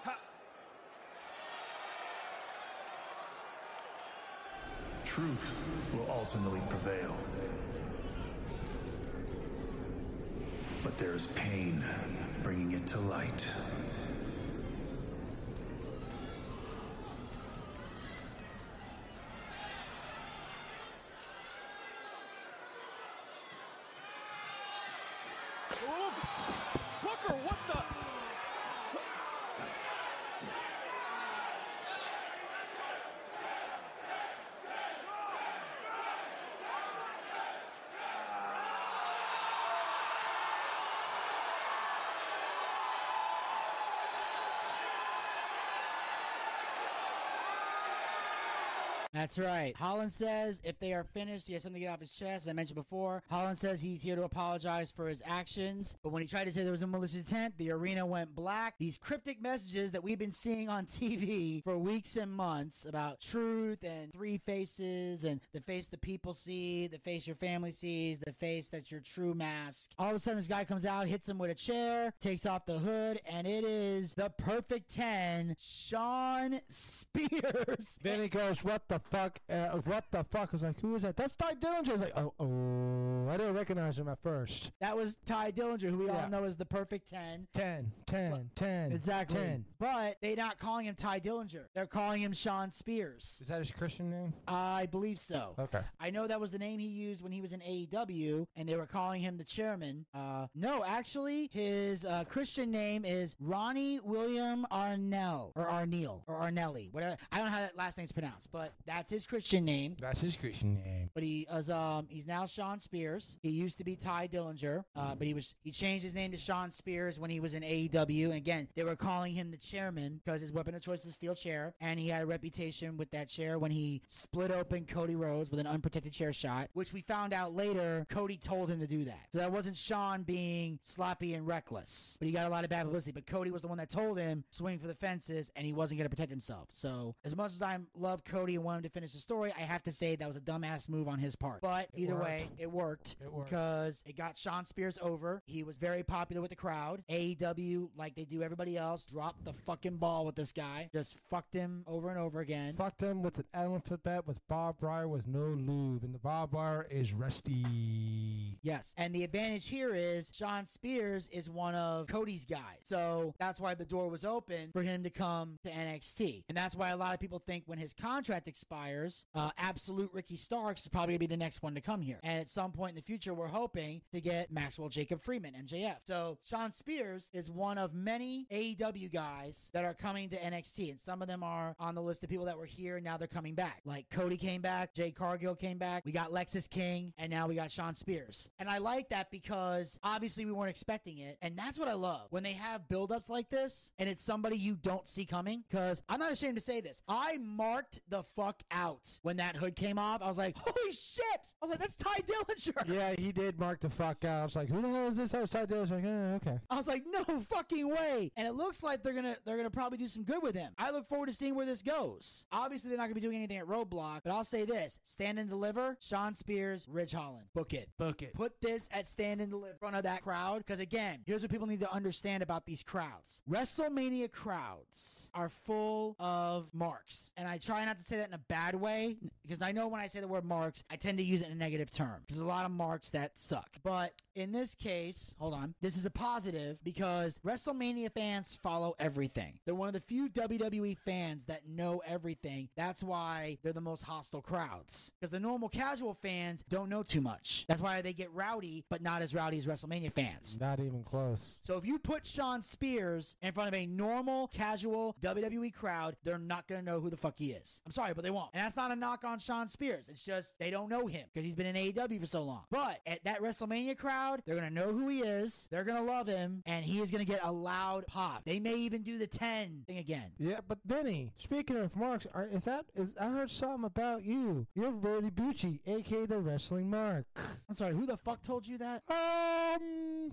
Ha- Truth will ultimately prevail. But there is pain bringing it to light. Booker, what the? That's right. Holland says if they are finished, he has something to get off his chest. As I mentioned before, Holland says he's here to apologize for his actions. But when he tried to say there was a malicious intent, the arena went black. These cryptic messages that we've been seeing on TV for weeks and months about truth and three faces and the face the people see, the face your family sees, the face that's your true mask. All of a sudden, this guy comes out, hits him with a chair, takes off the hood, and it is the perfect 10, Shawn Spears. Then he goes, What the fuck? Uh, what the fuck? I was like, who is that? That's Tye Dillinger. I was like, oh, oh, I didn't recognize him at first. That was Tye Dillinger, who we Yeah. all know is the perfect 10. 10, 10, 10. Exactly. 10. But they're not calling him Tye Dillinger. They're calling him Shawn Spears. Is that his Christian name? I believe so. Okay. I know that was the name he used when he was in AEW, and they were calling him the chairman. Uh, no, actually, his uh, Christian name is Ronnie William Arnell or Arneal or Arnelli, whatever. I don't know how that last name's pronounced, but that's his Christian name. That's his Christian name. But he is um he's now Shawn Spears. He used to be Tye Dillinger, uh, but he was he changed his name to Shawn Spears when he was in AEW. And again, they were calling him the chairman because his weapon of choice is a steel chair, and he had a reputation with that chair when he split open Cody Rhodes with an unprotected chair shot, which we found out later Cody told him to do that. So that wasn't Shawn being sloppy and reckless, but he got a lot of bad publicity. But Cody was the one that told him swing for the fences, and he wasn't going to protect himself. So as much as I love Cody and want him to finish the story, I have to say that was a dumbass move on his part. But It either worked. way, it worked It worked. because it got Shawn Spears over. He was very popular with the crowd. AEW, like they do everybody else, dropped the fucking ball with this guy. Just fucked him over and over again. Fucked him with an elephant alphabet with barbed wire with no lube, and the barbed wire is rusty. Yes. And the advantage here is Shawn Spears is one of Cody's guys. So that's why the door was open for him to come to NXT. And that's why a lot of people think when his contract expires, uh, Absolute Ricky Starks is probably going to be the next one to come here. And at some point in the future, we're hoping to get Maxwell Jacob Friedman, MJF. So Shawn Spears is one of many AEW guys that are coming to NXT. And some of them are on the list of people that were here and now they're coming back. Like Cody came back, Jade Cargill came back, we got Lexis King, and now we got Shawn Spears. And I like that because obviously we weren't expecting it. And that's what I love when they have buildups like this and it's somebody you don't see coming. Because I'm not ashamed to say this. I marked the fuck out when that hood came off. I was like, holy shit! I was like, that's Tye Dillinger. *laughs* Yeah, he did mark the fuck out. I was like, who the hell is this? I was Tye Dillinger. Like, eh, okay. I was like, no fucking way. And it looks like they're gonna they're gonna probably do some good with him. I look forward to seeing where this goes. Obviously, they're not gonna be doing anything at Roadblock, but I'll say this: Stand and Deliver, Shawn Spears, Ridge Holland, book it. Book it. Put this at Stand and Deliver in front of that crowd, because again, here's what people need to understand about these crowds: WrestleMania crowds are full of marks, and I try not to say that in a bad way, because I know when I say the word marks, I tend to use it in a negative term. There's a lot of marks that suck, but in this case, hold on, this is a positive because WrestleMania fans follow everything. They're one of the few WWE fans that know everything. That's why they're the most hostile crowds. Because the normal casual fans don't know too much. That's why they get rowdy, but not as rowdy as WrestleMania fans. Not even close. So if you put Shawn Spears in front of a normal, casual WWE crowd, they're not going to know who the fuck he is. I'm sorry, but they won't. And that's not a knock on Shawn Spears. It's just they don't know him because he's been in AEW for so long. But at that WrestleMania crowd, they're going to know who he is. They're going to love him. And he is going to get a loud pop. They may even do the 10 thing again. Yeah, but Vinny, speaking of marks, are, is that is I heard something about you. You're Verdi Bucci, aka the wrestling mark. I'm sorry, who the fuck told you that? Um,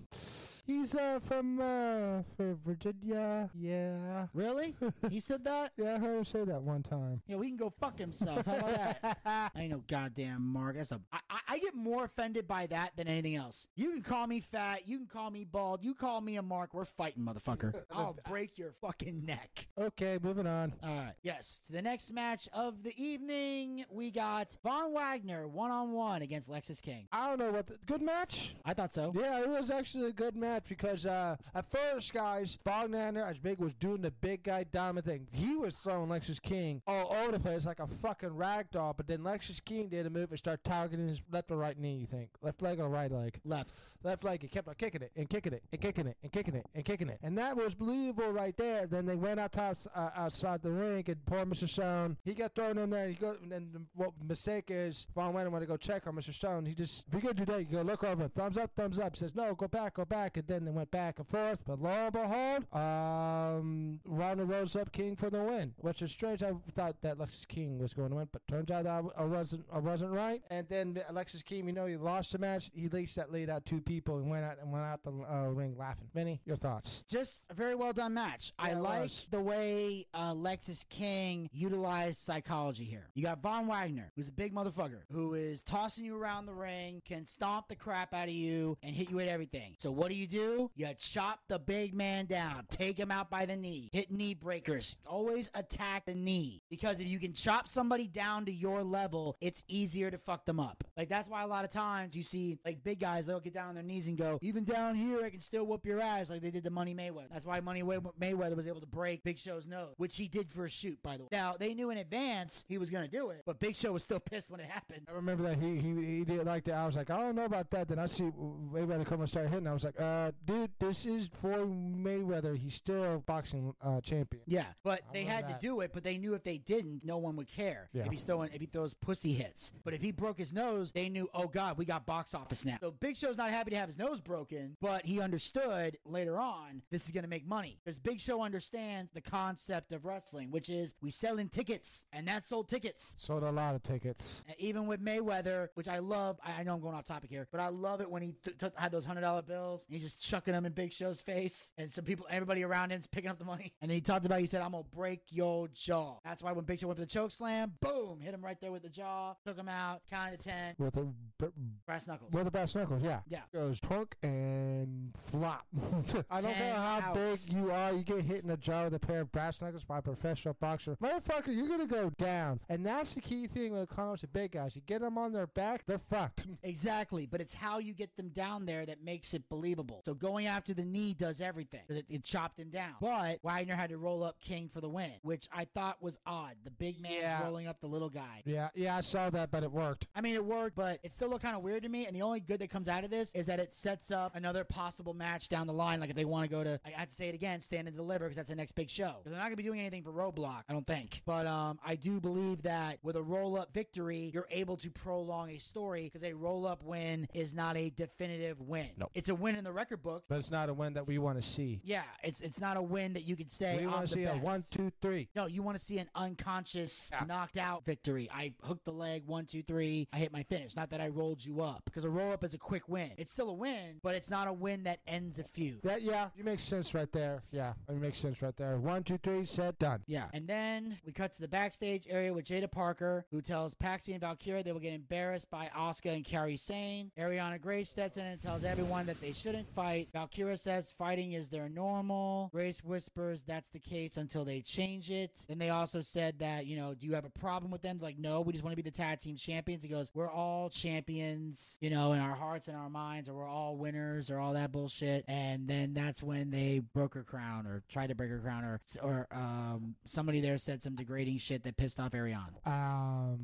he's uh from uh for Virginia. Yeah. Really? he said that? *laughs* Yeah, I heard him say that one time. Yeah, we can go fuck himself. How about that? *laughs* I ain't no goddamn Mark. That's a. I, I, I get more offended by that than anything else. You can call me fat. You can call me bald. You call me a Mark. We're fighting, motherfucker. *laughs* I'll break your fucking neck. Okay, moving on. All right. Yes. To the next match of the evening, we got Von Wagner one on one against Lexis King. I don't know what the, good match. I thought so. Yeah, it was actually a good match because uh, at first, guys, Bogdaner as big was doing the big guy dominant thing. He was throwing Lexis King all over the place like a fucking rag doll. But then Lexis King did a move and started targeting his left or right knee. You think left leg or right leg? Left. Left leg. He kept on kicking it and kicking it and kicking it and kicking it and kicking it, and that was believable right there. Then they went out top, uh, outside the ring, and poor Mr. Stone, he got thrown in there. He go, and the, what mistake is, Von Wagner went to go check on Mr. Stone. He just, if you go do that, you go look over, thumbs up, thumbs up. Says no, go back, go back, and then they went back and forth. But lo and behold, um, Ronda rose up King for the win, which is strange. I thought that Alexis King was going to win, but turns out I, I wasn't, I wasn't right. And then Alexis King, you know, he lost the match. He leased that lead out out two people and went out and went out the uh, ring laughing. Vinny, your thoughts? Just a very well done match. I Yeah, it like was. the way uh, Lexis King utilized psychology here. You got Von Wagner, who's a big motherfucker, who is tossing you around the ring, can stomp the crap out of you, and hit you with everything. So what do you do? You chop the big man down, take him out by the knee, hit knee breakers. Always attack the knee because if you can chop somebody down to your level, it's easier to fuck them up. Like that's why a lot of times you see like big guys they'll get down on their knees and go, even down here I can still whoop your ass, like they did to Money Mayweather. That's why Money Way- Mayweather was able to break Big Show's nose, which he did for a shoot, by the way. Now they knew in advance he was gonna do it, but Big Show was still *laughs* pissed when it happened. I remember that he he, he did like that. I was like, I don't know about that. Then I see Mayweather come and start hitting. I was like, uh, dude, this is for Mayweather. He's still boxing uh, champion. Yeah, but I they had that. to do it. But they knew if they didn't, no one would care. Yeah. If he's throwing, if he throws pussy hits. But if he broke his nose, they knew. Oh God, we got box office now. So Big Show's not happy to have his nose broken, but he understood later on this is going to make money because Big Show understands the concept of wrestling, which is we selling tickets, and that sold tickets. Sold a lot of tickets. And even with Mayweather, which I love, I, I know I'm going off topic here, but I love it when he t- t- had those hundred dollar bills. And he's just chucking them in Big Show's face, and some people, everybody around him's picking up the money. And then he talked about, he said, "I'm gonna break your jaw." That's why when Big Show went for the choke slam, boom, hit him right there with the jaw, took him out, counted to ten, With a b- brass knuckles. with the brass knuckles, yeah. Yeah. Goes twerk and flop. *laughs* I don't care how outs. big you are, you get hit in the jaw with a pair of brass knuckles by a professional boxer. Motherfucker, you're gonna go down. And that's the key thing when it comes to big guys. You get them on their back, they're fucked. *laughs* Exactly, but it's how you get them down there that makes it believable. So going after the knee does everything. it, it chopped him down. But Wagner had to roll up King for the win, which I thought was odd. The big man Yeah. rolling up the little guy. Yeah, yeah, I saw that, but it worked. I mean, it worked, but it still looked kind of weird to me. And the only good that comes out of this is that it sets up another possible match down the line. Like if they want to go to, I have to say it again, stand and deliver because that's the next big show. they're not going to be doing anything for Roadblock, I don't think. But um, I do believe that with a roll up victory, you're able to prolong a story because a roll up win is not a definitive win. Nope. It's a win in the record book. But it's not a win that we want to see. Yeah, it's it's not a win that you could say. we want to see best. a one, two, three. No, you want to see an unconscious, knocked out victory. I hooked the leg, one, two, three. I hit my finish. Not that I rolled you up, because a roll up is a quick win. It's still a win, but it's not a win that ends a feud. That yeah, you make sense right there. Yeah, it makes sense right there. One, two, three, set, done. Yeah. And then we cut to the backstage area with Jaida Parker, who tells Paxi and Valkyria they will get embarrassed by Asuka and Kairi Sane. Arianna Grace steps in and tells everyone that they shouldn't fight. Valkyria says fighting is their normal. Grace whispers that's the case until they change it. Then they also said that, you know, do you have a problem with them? Like, no, we just want to be the tag team champions. He goes, we're all champions, you know, in our hearts and our minds, or we're all winners, or all that bullshit. And then that's when they broke her crown, or tried to break her crown, or or um, somebody there said some degrading shit that pissed off Arianna. Um,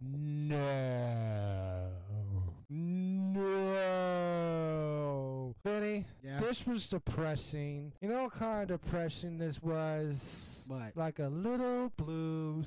no, no, Benny. Yeah. This was depressing. You know what kind of depressing this was? What? Like a little blue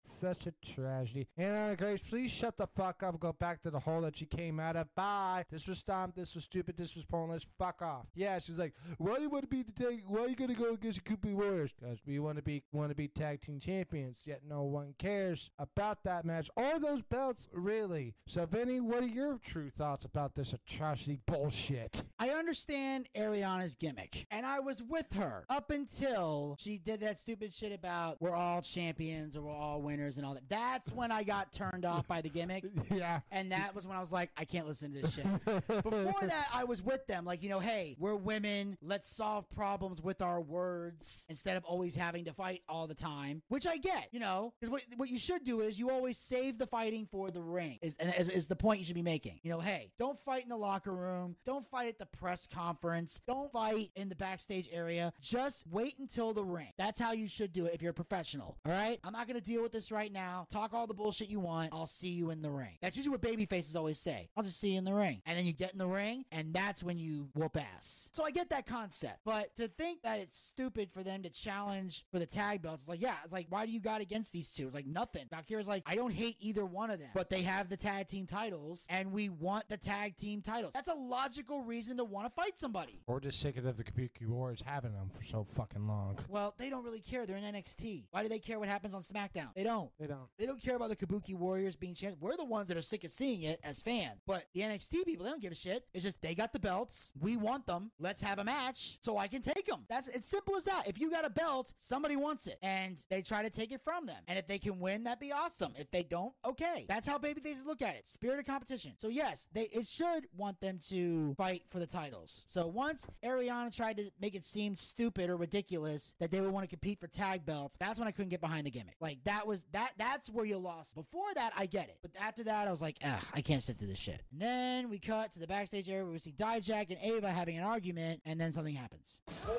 Such a tragedy. Anna Grace, please shut the fuck up. Go back to the hole that you came out of. Bye. This was dumb. This was stupid. This was pointless. Fuck off. Yeah, she's like, why do you want to be the tag? Why are you gonna go against the Koopa Warriors? Because we want to be want to be tag team champions. Yet no one cares about that match or those belts, really. So, Vinny, what are your true thoughts about this atrocity bullshit? I understand Arianna's gimmick, and I was with her up until she did that stupid shit about we're all champions or we're all winners and all that. That's when I got turned off by the gimmick. *laughs* Yeah. And that was when I was like, I can't listen to this shit. Before *laughs* that, I was with them, like, you know, hey, we're women. Let's solve problems with our words instead of always having to fight all the time, which I get, you know, because what, what you should do is you always save the fighting for the ring, is, and is, is the point you should be making. You know, hey, don't fight in the locker room. Don't fight at the press conference. Don't fight in the backstage area. Just wait until the ring. That's how you should do it if you're a professional. All right? I'm not going to deal with this right now. Talk all the bullshit you want. I'll see you in the ring. That's usually what baby faces always say. I'll just see you in the ring. And then you get in the ring, and that's when you whoop ass. So I get that concept. But to think that it's stupid for them to challenge for the tag belts, it's like, yeah, it's like, why do you got against these two? It's like nothing. Valkyria's like, I don't hate either one of them, but they have the tag team titles, and we want the tag team titles. That's a logical reason to want to fight somebody. Or just sick of the Kabuki Warriors having them for so fucking long. Well, they don't really care. They're in NXT. Why do they care what happens on SmackDown? They don't. don't. They don't. They don't care about the Kabuki Warriors being champions. We're the ones that are sick of seeing it as fans. But the NXT people, they don't give a shit. It's just they got the belts. We want them. Let's have a match so I can take them. That's it's simple as that. If you got a belt, somebody wants it, and they try to take it from them. And if they can win, that'd be awesome. If they don't, okay. That's how babyfaces look at it. Spirit of competition. So yes, they it should want them to fight for the titles. So once Arianna tried to make it seem stupid or ridiculous that they would want to compete for tag belts, that's when I couldn't get behind the gimmick. Like that was that that's where you lost. Before that, I get it. But after that, I was like, ah, I can't sit through this shit. And then we cut to the backstage area where we see Dijak and Ava having an argument, and then something happens. Yeah,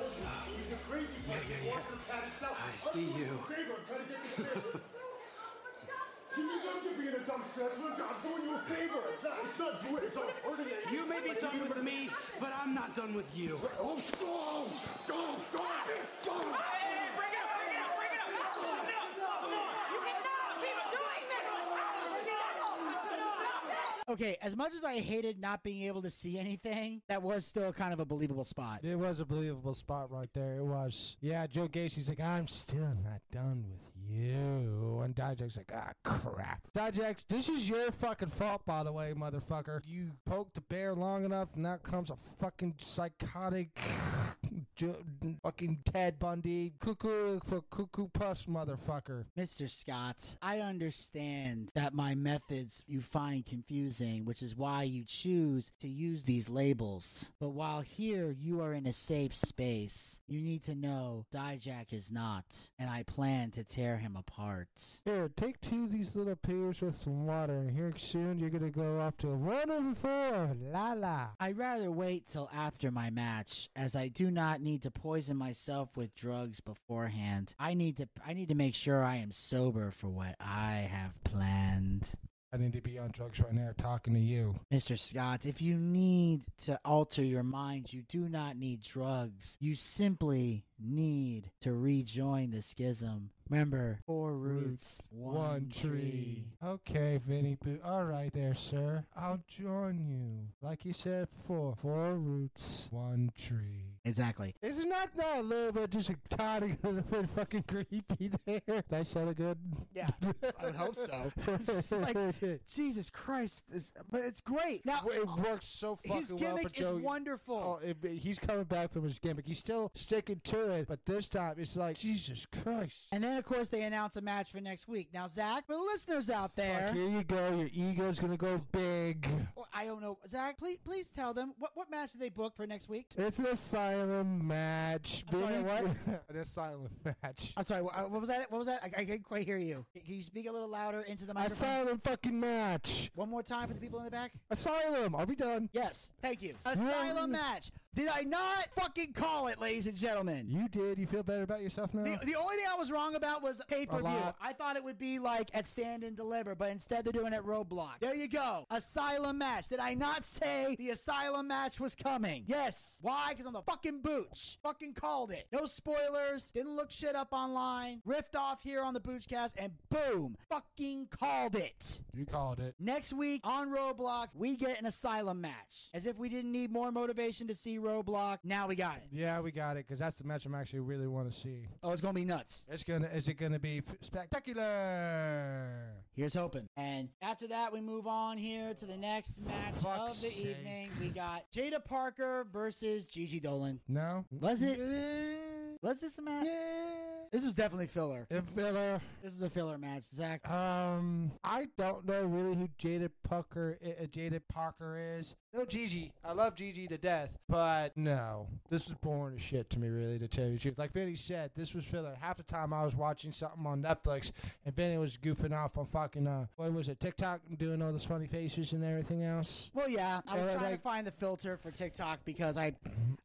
yeah, yeah. I see you. You deserve to be in a dumpster. That's what I'm doing you a favor. It's not, it's not doing it. It's not hurting it. You may be done with me, but I'm not done with you. Oh, go, go, go, go. Hey, bring it up, bring it up, bring it up. Come on, come on. You cannot keep doing this. Okay, as much as I hated not being able to see anything, that was still kind of a believable spot. It was a believable spot right there. It was. Yeah, Joe Gacy's like, I'm still not done with you. And Dijak's like, ah, crap. Dijak, this is your fucking fault, by the way, motherfucker. You poked the bear long enough, and now comes a fucking psychotic, *laughs* fucking Ted Bundy, cuckoo for cuckoo puss, motherfucker. Mr. Scott, I understand that my methods you find confusing, which is why you choose to use these labels. But while here you are in a safe space, you need to know Dijak is not, and I plan to tear him apart. Here, take two of these little pears with some water, and here soon you're gonna go off to a one over four. La la. I'd rather wait till after my match, as I do not need to poison myself with drugs beforehand. I need to I need to make sure I am sober for what I have planned. I need to be on drugs right now talking to you. Mr. Scott, if you need to alter your mind, you do not need drugs. You simply need to rejoin the schism. Remember, four roots, one, tree. Okay, Vinny Boo. All right there, sir. I'll join you. Like you said before, four roots, one tree. Exactly. Isn't that not a little bit just a tiny *laughs* little bit fucking creepy there? Did I sound good? Yeah, I hope so. *laughs* It's like, *laughs* Jesus Christ, this, but it's great. Now it works so fucking his well for gimmick is Joe. wonderful. Oh, it, it- he's coming back from his gimmick. He's still sticking to it, but this time it's like Jesus Christ. And then, of course, they announce a match for next week. Now, Zack, for the listeners out there, Fuck, here you go. Your ego's gonna go big. Well, I don't know, Zack. Please, please tell them what what match did they book for next week? It's an asylum match. I'm sorry, what? *laughs* an asylum match. I'm sorry. What, what was that? What was that? I, I couldn't quite hear you. Can you speak a little louder into the microphone? Asylum fucking match. One more time for the people in the back. Asylum. Are we done? Yes. Thank you. Asylum match. Did I not fucking call it, ladies and gentlemen? You did. You feel better about yourself now? The, the only thing I was wrong about was pay per view. I thought it would be like at Stand and Deliver, but instead they're doing it Roadblock. There you go. Asylum match. Did I not say the Asylum match was coming? Yes. Why? Because I'm the fucking booch. Fucking called it. No spoilers. Didn't look shit up online. Riffed off here on the Boochcast, and boom. Fucking called it. you called it. Next week on Roadblock, we get an Asylum match. As if we didn't need more motivation to see Roadblock. Now we got it. Yeah, we got it because that's the match I'm actually really want to see. Oh, it's gonna be nuts. It's gonna. Is it gonna be f- spectacular? Here's hoping. And after that, we move on here to the next match Fuck's of the sake. evening. We got Jaida Parker versus Gigi Dolin. No. Was it? Was this a match? This was definitely filler. If filler. This is a filler match, Zack. Um, I don't know really who Jaida Parker, uh, Jaida Parker is. No, Gigi. I love Gigi to death, but no, this was boring as shit to me, really, to tell you the truth. Like Vinny said, this was filler. Half the time I was watching something on Netflix, and Vinny was goofing off on fucking uh, what was it, TikTok, and doing all those funny faces and everything else. Well, yeah, I was Yeah, trying like- to find the filter for TikTok because I,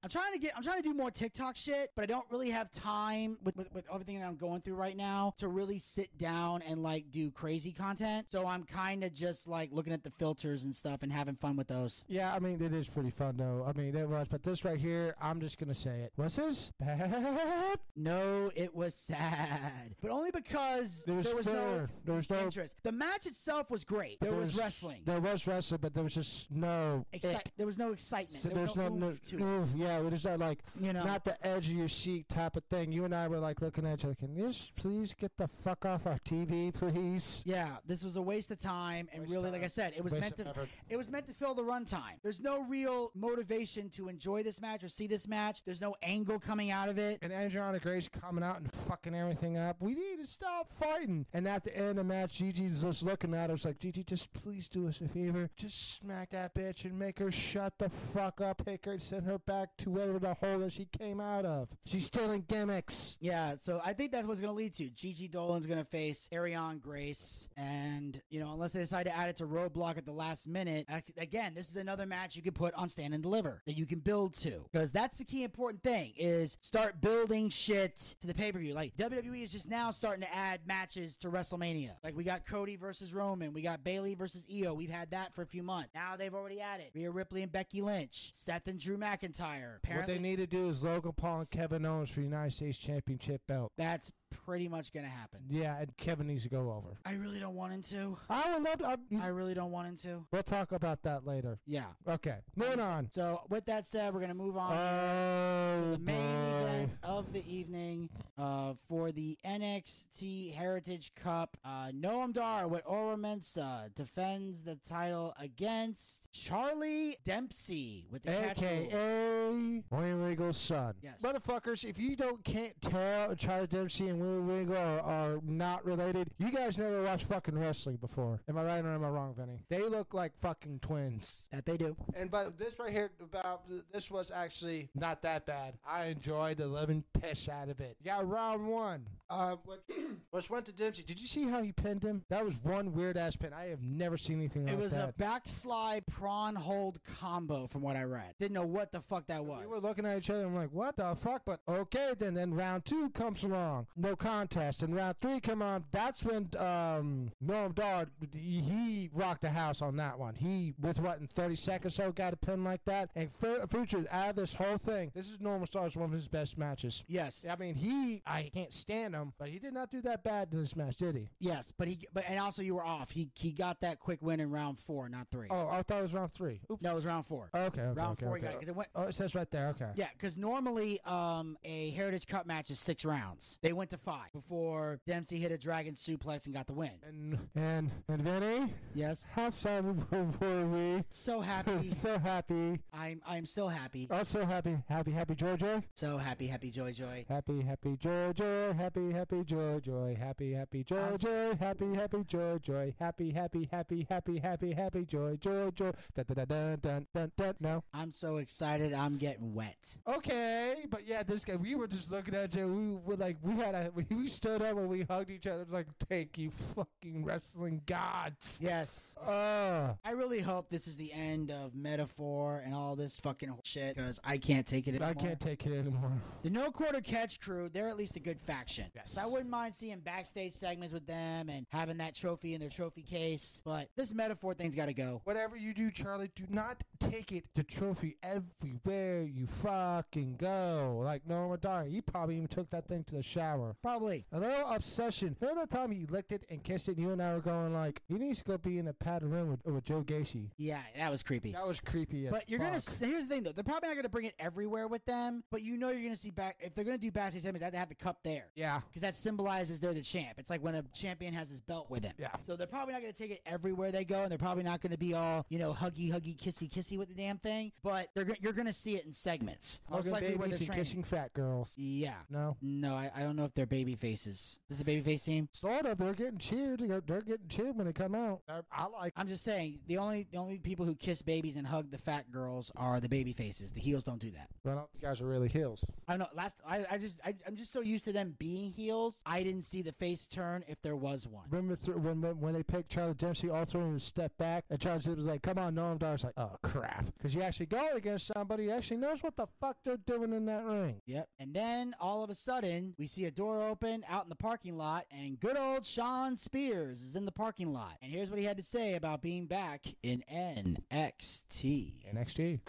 I'm trying to get, I'm trying to do more TikTok shit, but I don't really have time with, with with everything that I'm going through right now to really sit down and like do crazy content. So I'm kind of just like looking at the filters and stuff and having fun with those. Yeah, I mean it is pretty fun though. I mean it was, but but this right here, I'm just gonna say it. Was this bad? No, it was sad, but only because It was there was no. There was no- interest. The match itself was great. There, was, wrestling. There was wrestling, but there was just no. It. there was no excitement. So there was no, no, to it. yeah, it was not like You know. not the edge of your seat type of thing. You and I were like looking at each other, can you just please get the fuck off our TV, please? Yeah, this was a waste of time, and Waste really, of like I said, it was Waste meant to effort. it was meant to fill the runtime. There's no real motivation to enjoy this match or see this match. There's no angle coming out of it. And Andronic Grace coming out and fucking everything up. We need to stop fighting. And at the end of the match, Gigi's just looking at us like, Gigi, just please do us a favor. Just smack that bitch and make her shut the fuck up. Take her and send her back to wherever the hole that she came out of. She's stealing gimmicks. Yeah, so I think that's what's going to lead to. Gigi Dolin's going to face Arianna Grace, and you know, unless they decide to add it to Roadblock at the last minute, again, this is another match you can put on Stand and Deliver that you can build to, because that's the key important thing is start building shit to the pay per view. Like WWE is just now starting to add matches to WrestleMania. Like we got Cody versus Roman, we got Bayley versus Iyo. We've had that for a few months. Now they've already added Rhea Ripley and Becky Lynch, Seth and Drew McIntyre. what they need to do is Logan Paul and Kevin Owens for the United States Championship belt. that's pretty much going to happen. Yeah, and Kevin needs to go over. I really don't want him to. I would love to. I really don't want him to. we'll talk about that later. Yeah. Okay, moving on. So with that said, we're gonna move on Oh, to the main boy. event of the evening uh, for the NXT Heritage Cup. Uh, Noam Dar with Oro Mensah defends the title against Charlie Dempsey with the catch rule. AKA Willie Regal's son. Yes. Motherfuckers, if you don't can't tell Charlie Dempsey and Willie Regal are, are not related, you guys never watched fucking wrestling before. Am I right or am I wrong, Vinny? They look like fucking twins. That they do. And but this right here about this was actually not that bad. I enjoyed the living piss out of it. Yeah, round one. Uh, which, *clears throat* which went to Dempsey. Did you see how he pinned him? That was one weird ass pin. I have never seen anything like that. It was that. a backslide prawn hold combo from what I read. Didn't know what the fuck that was. We were looking at each other and I'm like, what the fuck? But okay, then then round two comes along. No contest. And round three come on. That's when um Noam Dar he rocked the house on that one. He with what in 30 seconds or so got a pin like that. And Fu- Future out of this whole thing, this is Normal Star's one of his best matches. Yes. I mean he I can't stand him, but he did not do that bad in this match, did he? Yes, but he but and also you were off. He he got that quick win in round four, not three. Oh, I thought it was round three. Oops. No, it was round four. Okay, okay, round okay, four okay. you got it 'cause it went. Oh, it says right there. Okay. Yeah, because normally um, a Heritage Cup match is six rounds. They went to five before Dempsey hit a dragon suplex and got the win. And and and Vinny, Yes, how sad were we? so happy. *laughs* so happy. I'm I'm still happy. Oh, so happy, happy, happy, joy, joy, So happy, happy, joy, joy. happy, happy, joy, joy, happy, happy, joy, joy, happy, happy, joy, joy, happy, happy, joy, joy, happy, happy, happy, happy, happy, happy, joy, joy, joy. Dun dun dun dun dun dun. No. I'm so excited. I'm getting wet. Okay, but yeah, this guy. We were just looking at you. We were like, we had a, *laughs* we, we stood up and we hugged each other. It's like, thank you, fucking wrestling gods. Yes. Uh, I really hope this is the end of Meta-Four and all this fucking shit because I can't take it anymore. I can't take it anymore. The No Quarter Catch crew, they're at least a good faction. Yes. So I wouldn't mind seeing backstage segments with them and having that trophy in their trophy case. But this Meta-Four thing's got to go. Whatever you do, Charlie, do not take it the trophy everywhere you fucking go. Like Noam Dar, he probably even took that thing to the shower. Probably. A little obsession. Remember that time he licked it and kissed it, and you and I were going like, he needs to go be in a padded room with, with Joe Gacy. Yeah, that was creepy. That was creepy. As But you're gonna. Here's the thing, though. They're probably not gonna bring it everywhere with them. But you know, you're gonna see back if they're gonna do backstage segments. They have to have the cup there. Yeah. Because that symbolizes they're the champ. It's like when a champion has his belt with him. Yeah. So they're probably not going to take it everywhere they go, and they're probably not going to be all you know huggy, huggy, kissy, kissy with the damn thing. But they're go- you're going to see it in segments. Most Hugging likely where babies they're training. kissing fat girls. Yeah. No. No, I, I don't know if they're baby faces. This is a baby face team. Sort of. They're getting cheered. They're, getting cheered when they come out. I, I like. I'm just saying the only the only people who kiss babies and hug the fat girls are the baby faces. The heels don't do that. I don't think you guys are really heels. I don't know. Last I, I just I, I'm just so used to them being heels. I didn't see the face turn if there was one. Remember th- when, when when they picked Charlie Dempsey, all three of them step back, and Charlie Dempsey was like, "Come on, Noam Dar's like, oh crap," because you actually go against somebody who actually knows what the fuck they're doing in that ring. Yep. And then all of a sudden, we see a door open out in the parking lot, and good old Shawn Spears is in the parking lot. And here's what he had to say about being back in NXT. NXT.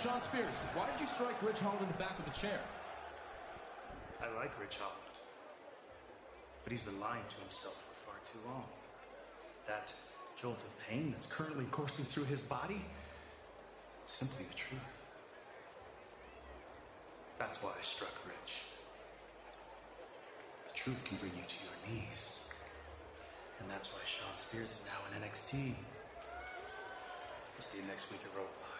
Shawn Spears, why did you strike Ridge Holland in the back of the chair? I like Ridge Holland. But he's been lying to himself for far too long. That jolt of pain that's currently coursing through his body, it's simply the truth. That's why I struck Ridge. The truth can bring you to your knees. And that's why Shawn Spears is now in NXT. I'll see you next week at Roadblock.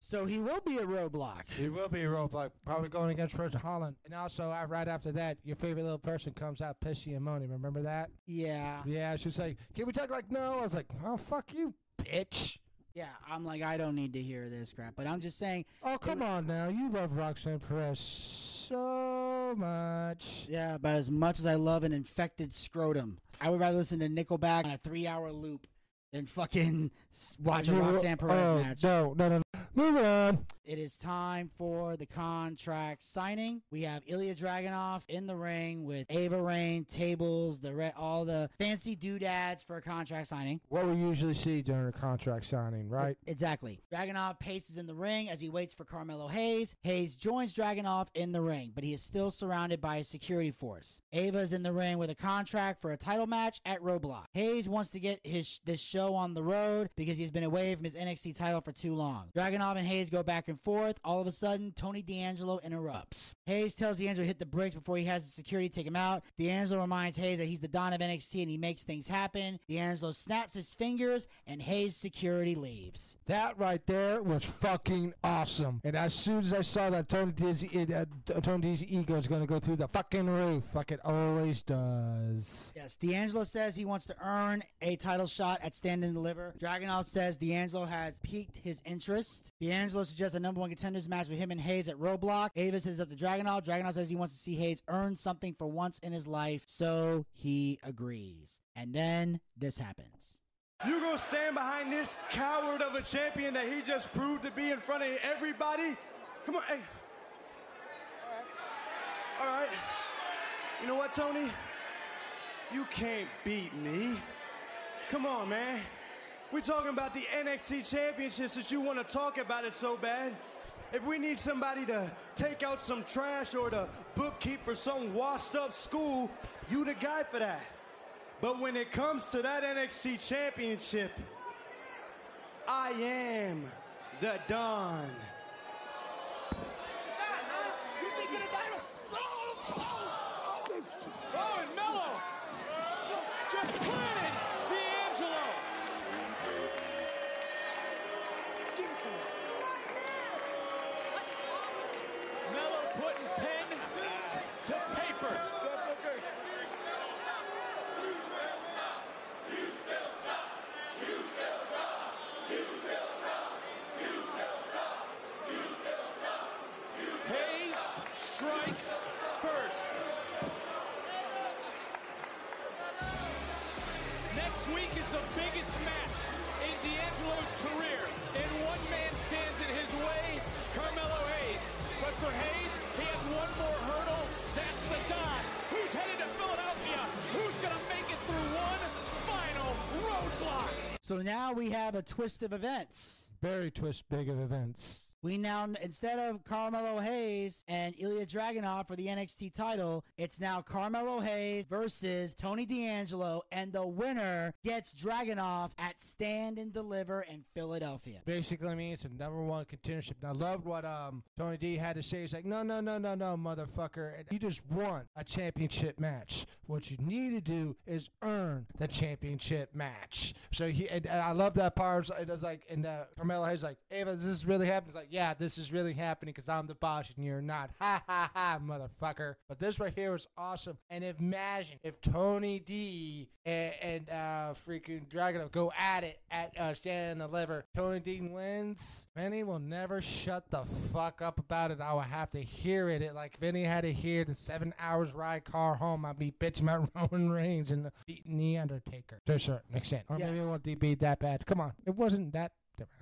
So he will be a roadblock. He will be a roadblock, probably going against Ridge Holland. And also, uh, right after that, your favorite little person comes out, pissy and moaning. Remember that? Yeah. Yeah, she's like, "Can we talk?" Like, no. I was like, "Oh, fuck you, bitch." Yeah, I'm like, I don't need to hear this crap. But I'm just saying. Oh, come on now. You love Roxanne Perez so much. Yeah, about as much as I love an infected scrotum, I would rather listen to Nickelback on a three-hour loop than fucking s- watch a You- Roxanne Perez oh, match. No, no, no. Moving on. It is time for the contract signing. We have Ilya Dragunov in the ring with Ava Raine, tables, the re- all the fancy doodads for a contract signing. What we usually see during a contract signing, right? Exactly. Dragunov paces in the ring as he waits for Carmelo Hayes. Hayes joins Dragunov in the ring, but he is still surrounded by a security force. Ava is in the ring with a contract for a title match at Roadblock. Hayes wants to get his this show on the road because he's been away from his NXT title for too long. Dragunov and Hayes go back and forth. All of a sudden, Tony D'Angelo interrupts. Hayes tells D'Angelo to hit the brakes before he has the security take him out. D'Angelo reminds Hayes that he's the Don of NXT and he makes things happen. D'Angelo snaps his fingers and Hayes' security leaves. That right there was fucking awesome. And as soon as I saw that, Tony D's, it, uh, Tony D's ego is going to go through the fucking roof, like it always does. Yes, D'Angelo says he wants to earn a title shot at Stand and Deliver. Dragunov says D'Angelo has piqued his interest. D'Angelo suggests a number one contenders match with him and Hayes at Roadblock. Avis it's up to Dragunov. Dragunov says he wants to see Hayes earn something for once in his life, so he agrees. And then this happens. You gonna stand behind this coward of a champion that he just proved to be in front of everybody? Come on, hey. All right. All right. You know what, Tony? You can't beat me. Come on, man. We're talking about the NXT Championship since you want to talk about it so bad. If we need somebody to take out some trash or to bookkeep for some washed up school, you the guy for that. But when it comes to that NXT Championship, I am the Don. For Hayes, he has one more hurdle. That's the Don. Who's headed to Philadelphia? Who's going to make it through one final roadblock? So now we have a twist of events. Very twist big of events. We now, instead of Carmelo Hayes and Ilya Dragunov for the NXT title, it's now Carmelo Hayes versus Tony D'Angelo, and the winner gets Dragunov at Stand and Deliver in Philadelphia. Basically means the number one contendership. And I loved what um Tony D had to say. He's like, no, no, no, no, no, motherfucker. And you just won a championship match. What you need to do is earn the championship match. So he and, and I love that part. It was like, and uh, Carmelo Hayes like, Ava, this really happening. He's like, yeah, this is really happening because I'm the boss and you're not. Ha ha ha, motherfucker. But this right here was awesome. And imagine if Tony D and, and uh, freaking Dragon go at it at uh, Stand and Deliver. Tony D wins. Vinny will never shut the fuck up about it. I will have to hear it. it like Vinny had to hear the seven hours ride car home. I'd be bitching about *laughs* Roman Reigns and beating the Undertaker to a certain extent. Or maybe it won't be that bad. Come on, it wasn't that.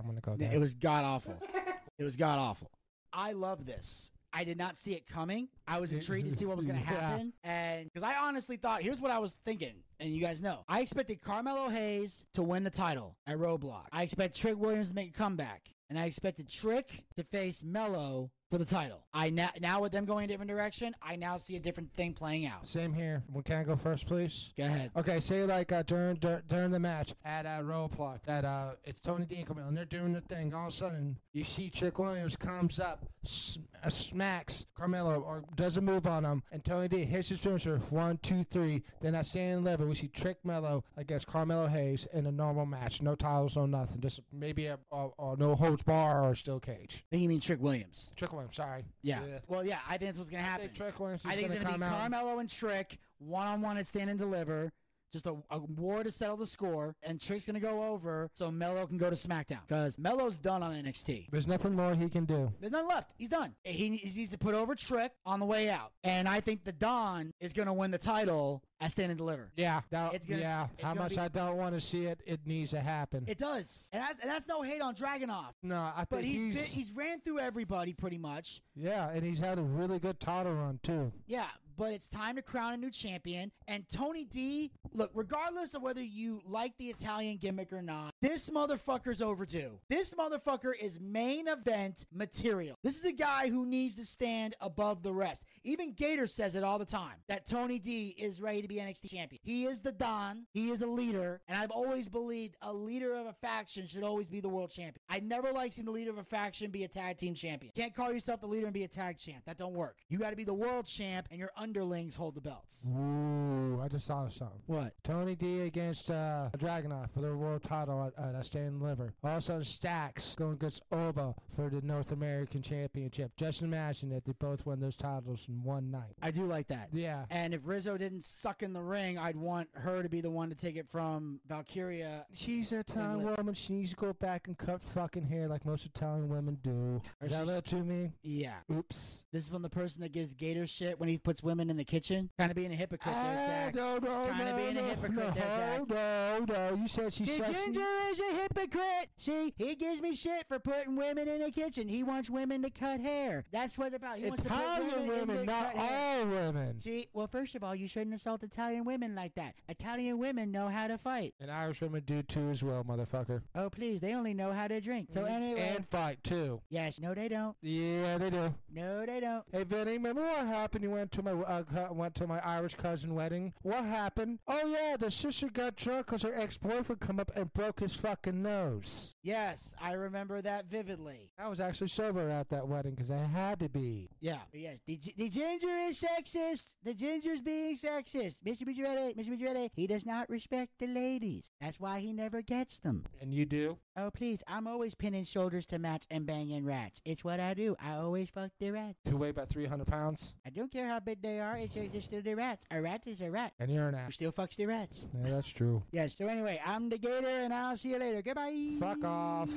I'm gonna go there. It was god awful. *laughs* it was god awful. I love this. I did not see it coming. I was intrigued to see what was going *laughs* to Yeah. happen, and because I honestly thought, here's what I was thinking, and you guys know, I expected Carmelo Hayes to win the title at Roadblock. I expect Trick Williams to make a comeback, and I expected Trick to face Melo for the title. I now, now with them going a different direction, I now see a different thing playing out. Same here. Well, can I go first, please? Go ahead. Okay, say like uh, during dur- during the match at uh, Roadblock that uh, it's Tony D and and they're doing the thing. All of a sudden, you see Trick Williams comes up, s- uh, smacks Carmelo or does a move on him, and Tony D hits his finisher. One, two, three. Then at standing level, we see Trick Melo against Carmelo Hayes in a normal match. No titles, no nothing. Just maybe a, a, a no holds bar or a steel cage. I think you mean Trick Williams. Trick Williams, sorry. Yeah. Well, yeah, I think that's what's going to happen. Trick Williams is I think gonna it's going to be come out. Carmelo and Trick one on one at Stand and Deliver. Just a, a war to settle the score, and Trick's gonna go over so Melo can go to SmackDown because Melo's done on NXT. There's nothing more he can do. There's nothing left. He's done. He needs, he needs to put over Trick on the way out, and I think the Don is gonna win the title at Stand and Deliver. Yeah, that, It's gonna- yeah. it's How gonna much be- I don't want to see it, it needs to happen. It does, and that's, and that's no hate on Dragunov. no, I think But he's he's, been, he's ran through everybody pretty much. yeah, and he's had a really good title run too. Yeah, but it's time to crown a new champion. And Tony D, look, regardless of whether you like the Italian gimmick or not, this motherfucker's overdue. This motherfucker is main event material. This is a guy who needs to stand above the rest. Even Gator says it all the time that Tony D is ready to be NXT champion. He is the Don, he is a leader, and I've always believed a leader of a faction should always be the world champion. I never like seeing the leader of a faction be a tag team champion. Can't call yourself the leader and be a tag champ. That don't work. You got to be the world champ, and your underlings hold the belts. Ooh, I just saw something. What? Tony D against uh, Dragunov for the world title at, at a stand liver. Also, Stacks going against Oba for the North American Championship. Just imagine that they both won those titles in one night. I do like that. Yeah. And if Rizzo didn't suck in the ring, I'd want her to be the one to take it from Valkyria. She's an Italian woman. She needs to go back and cut fucking hair like most Italian women do. Is that you mean? Yeah. Oops. This is from the person that gives Gator shit when he puts women in the kitchen. Kind of being a hypocrite there, Ah, Zack. no, no, Kind of no, being no, a hypocrite no, there, Zack. no, no. You said she's The sexy. ginger is a hypocrite. See, he gives me shit for putting women in the kitchen. He wants women to cut hair. That's what it's about. He wants to Italian women, women, to not cut hair. all women. See, well, first of all, you shouldn't assault Italian women like that. Italian women know how to fight. And Irish women do too as well, motherfucker. Oh, please, they only know how to drink. So anyway, And fight too. yes, no, they don't. Yeah, they do. No, they don't. Hey Vinny, remember what happened? You went to my uh, went to my Irish cousin wedding. What happened? Oh yeah, the sister got drunk because her ex boyfriend come up and broke his fucking nose. Yes, I remember that vividly. I was actually sober at that wedding because I had to be. Yeah, but yes, the, the ginger is sexist. The ginger's being sexist. Mr. Majorette, Mr. Majorette, he does not respect the ladies. That's why he never gets them. And you do? Oh, please, I'm always pinning shoulders to match and banging rats. It's what I do. I always fuck the rats. You weigh about 300 pounds, I don't care how big they are, it's just still the rats. A rat is a rat. and you're an Who ass. still fucks the rats. Yeah, that's true. Yes, so anyway, I'm the gator and I'll see you later. Goodbye. Fuck off.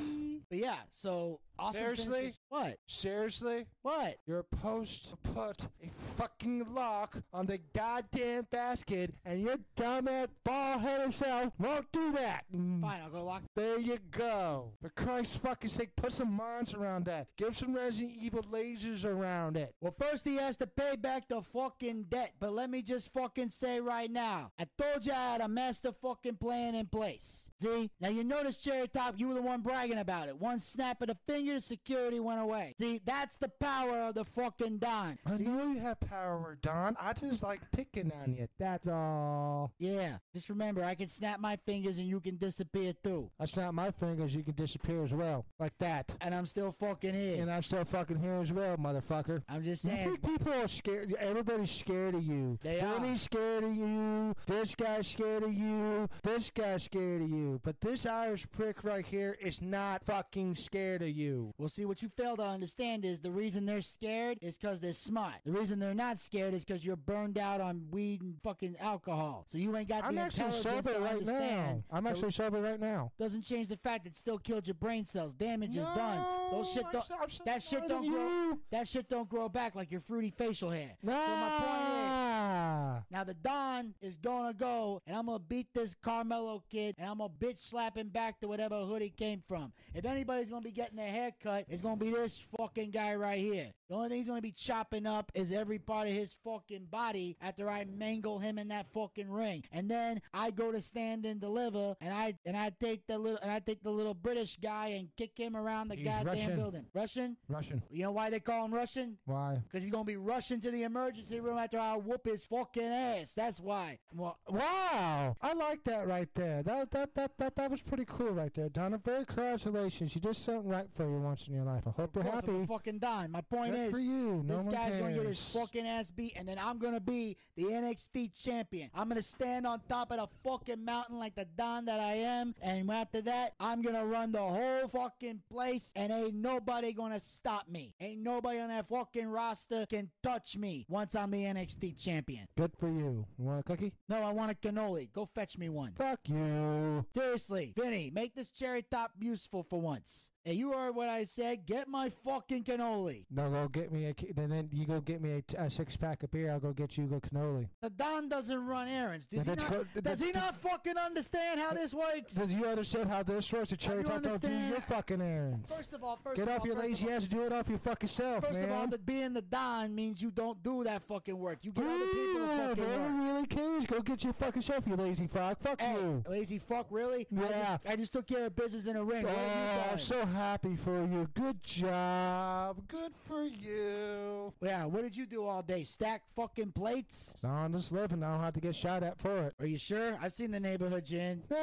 But yeah, so awesome. Seriously? finishes. What? Seriously? What? You're supposed to put a fucking lock on the goddamn basket, and your dumbass bald-headed self won't do that. Mm. Fine, I'll go lock. There you go. For Christ's fucking sake, put some mons around that. Give some Resident Evil lasers around it. Well, first he has to pay back the fucking debt. But let me just fucking say right now, I told you I had a master fucking plan in place. See? Now you notice, Cherry Top, you were the one bragging about it. One snap of the finger, security went away. See, that's the power of the fucking Don. I See? know you have power, Don. I just like picking on you. That's all. Yeah, just remember, I can snap my fingers and you can disappear too. That's not my fingers. You can disappear as well. Like that. And I'm still fucking here. And I'm still fucking here as well, motherfucker. I'm just You saying. think people are scared? Everybody's scared of you. They are. Vinny's scared of you. This guy's scared of you. This guy's scared of you. But this Irish prick right here is not fucking scared of you. Well, see, what you fail to understand is the reason they're scared is because they're smart. The reason they're not scared is because you're burned out on weed and fucking alcohol. So you ain't got I'm the actually sober right understand. now. I'm actually sober right now. doesn't change the fact it still killed your brain cells. Damage is done. Those shit don't. I'm so that shit don't grow. That shit don't grow back like your fruity facial hair. Nah, So my point is, Ah. Now the Don is gonna go, and I'm gonna beat this Carmelo kid, and I'm gonna bitch slap him back to whatever hood he came from. If anybody's gonna be getting a haircut, it's gonna be this fucking guy right here. The only thing he's gonna be chopping up is every part of his fucking body after I mangle him in that fucking ring, and then I go to stand and deliver, and I and I take the little and I take the little British guy and kick him around the He's goddamn Russian. building. Russian? Russian. You know why they call him Russian? Why? Because he's gonna be rushing to the emergency room after I whoop his fucking ass. That's why. Well, Wow, I like that right there. That that that that, that was pretty cool right there, Donna. Very congratulations. You did something right for you once in your life. I hope you're happy. fucking Don. My point Good is, for you. No this one guy's gonna get his fucking ass beat, and then I'm gonna be the NXT champion. I'm gonna stand on top of the fucking mountain like the Don that I am, and after that, I'm gonna run the whole fucking place, and ain't nobody gonna stop me. Ain't nobody on that fucking roster can touch me once I'm the NXT champion. Good for you. You want a cookie? No, I want a cannoli. Go fetch me one. Fuck you. Seriously, Vinny, make this cherry top useful for once. Hey, you heard what I said. Get my fucking cannoli. No, go get me a. ki- Then then you go get me a, a six pack of beer. I'll go get you a cannoli. The Don doesn't run errands. Does, he, not, what- does he not fucking understand how this works? Does you understand how this works? A cherry top don't do your fucking errands. First of all, first Get of off all, your lazy all, ass and do it off your fucking self, First man. of all, that being the Don means you don't do that fucking work. You get other people to fucking no work. really cares. Go get your fucking self, you lazy fuck. Fuck Hey, you. lazy fuck, really? I Yeah. just, I just took care of business in a ring. What have you Oh. I'm so happy for you. Good job. Good for you. Yeah, what did you do all day? Stack fucking plates? So I'm just living. I don't have to get shot at for it. Are you sure? I've seen the neighborhood, Jin. *laughs*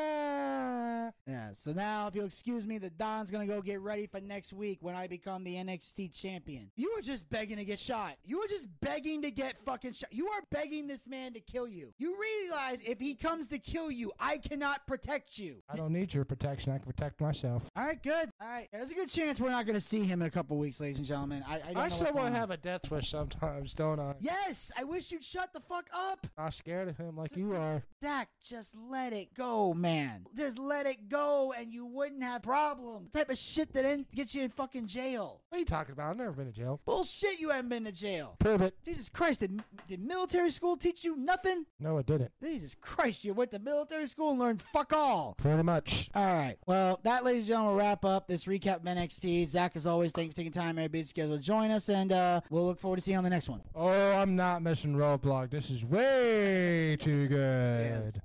Ah. Yeah, so now if you'll excuse me, the Don's gonna go get ready for next week when I become the NXT champion. You were just begging to get shot. You were just begging to get fucking shot. You are begging this man to kill you. You realize if he comes to kill you, I cannot protect you. I don't need your protection. I can protect myself. All right, good. All right, there's a good chance we're not gonna see him in a couple weeks, ladies and gentlemen. I, I, don't I still want to have a death wish sometimes, don't I? Yes, I wish you'd shut the fuck up. I'm scared of him like you are. Zack, just let it go, man. Just let it go, and you wouldn't have problems. The type of shit that en- gets you in fucking jail. What are you talking about? I've never been to jail. Bullshit, you haven't been to jail. Prove it. Jesus Christ, did, did military school teach you nothing? No, it didn't. Jesus Christ, you went to military school and learned fuck all. Pretty much. All right. Well, that, ladies and gentlemen, will wrap up this recap of NXT. Zack, as always, thank you for taking time out of your busy schedule to join us, and uh, we'll look forward to seeing you on the next one. Oh, I'm not missing Roadblock. This is way too good.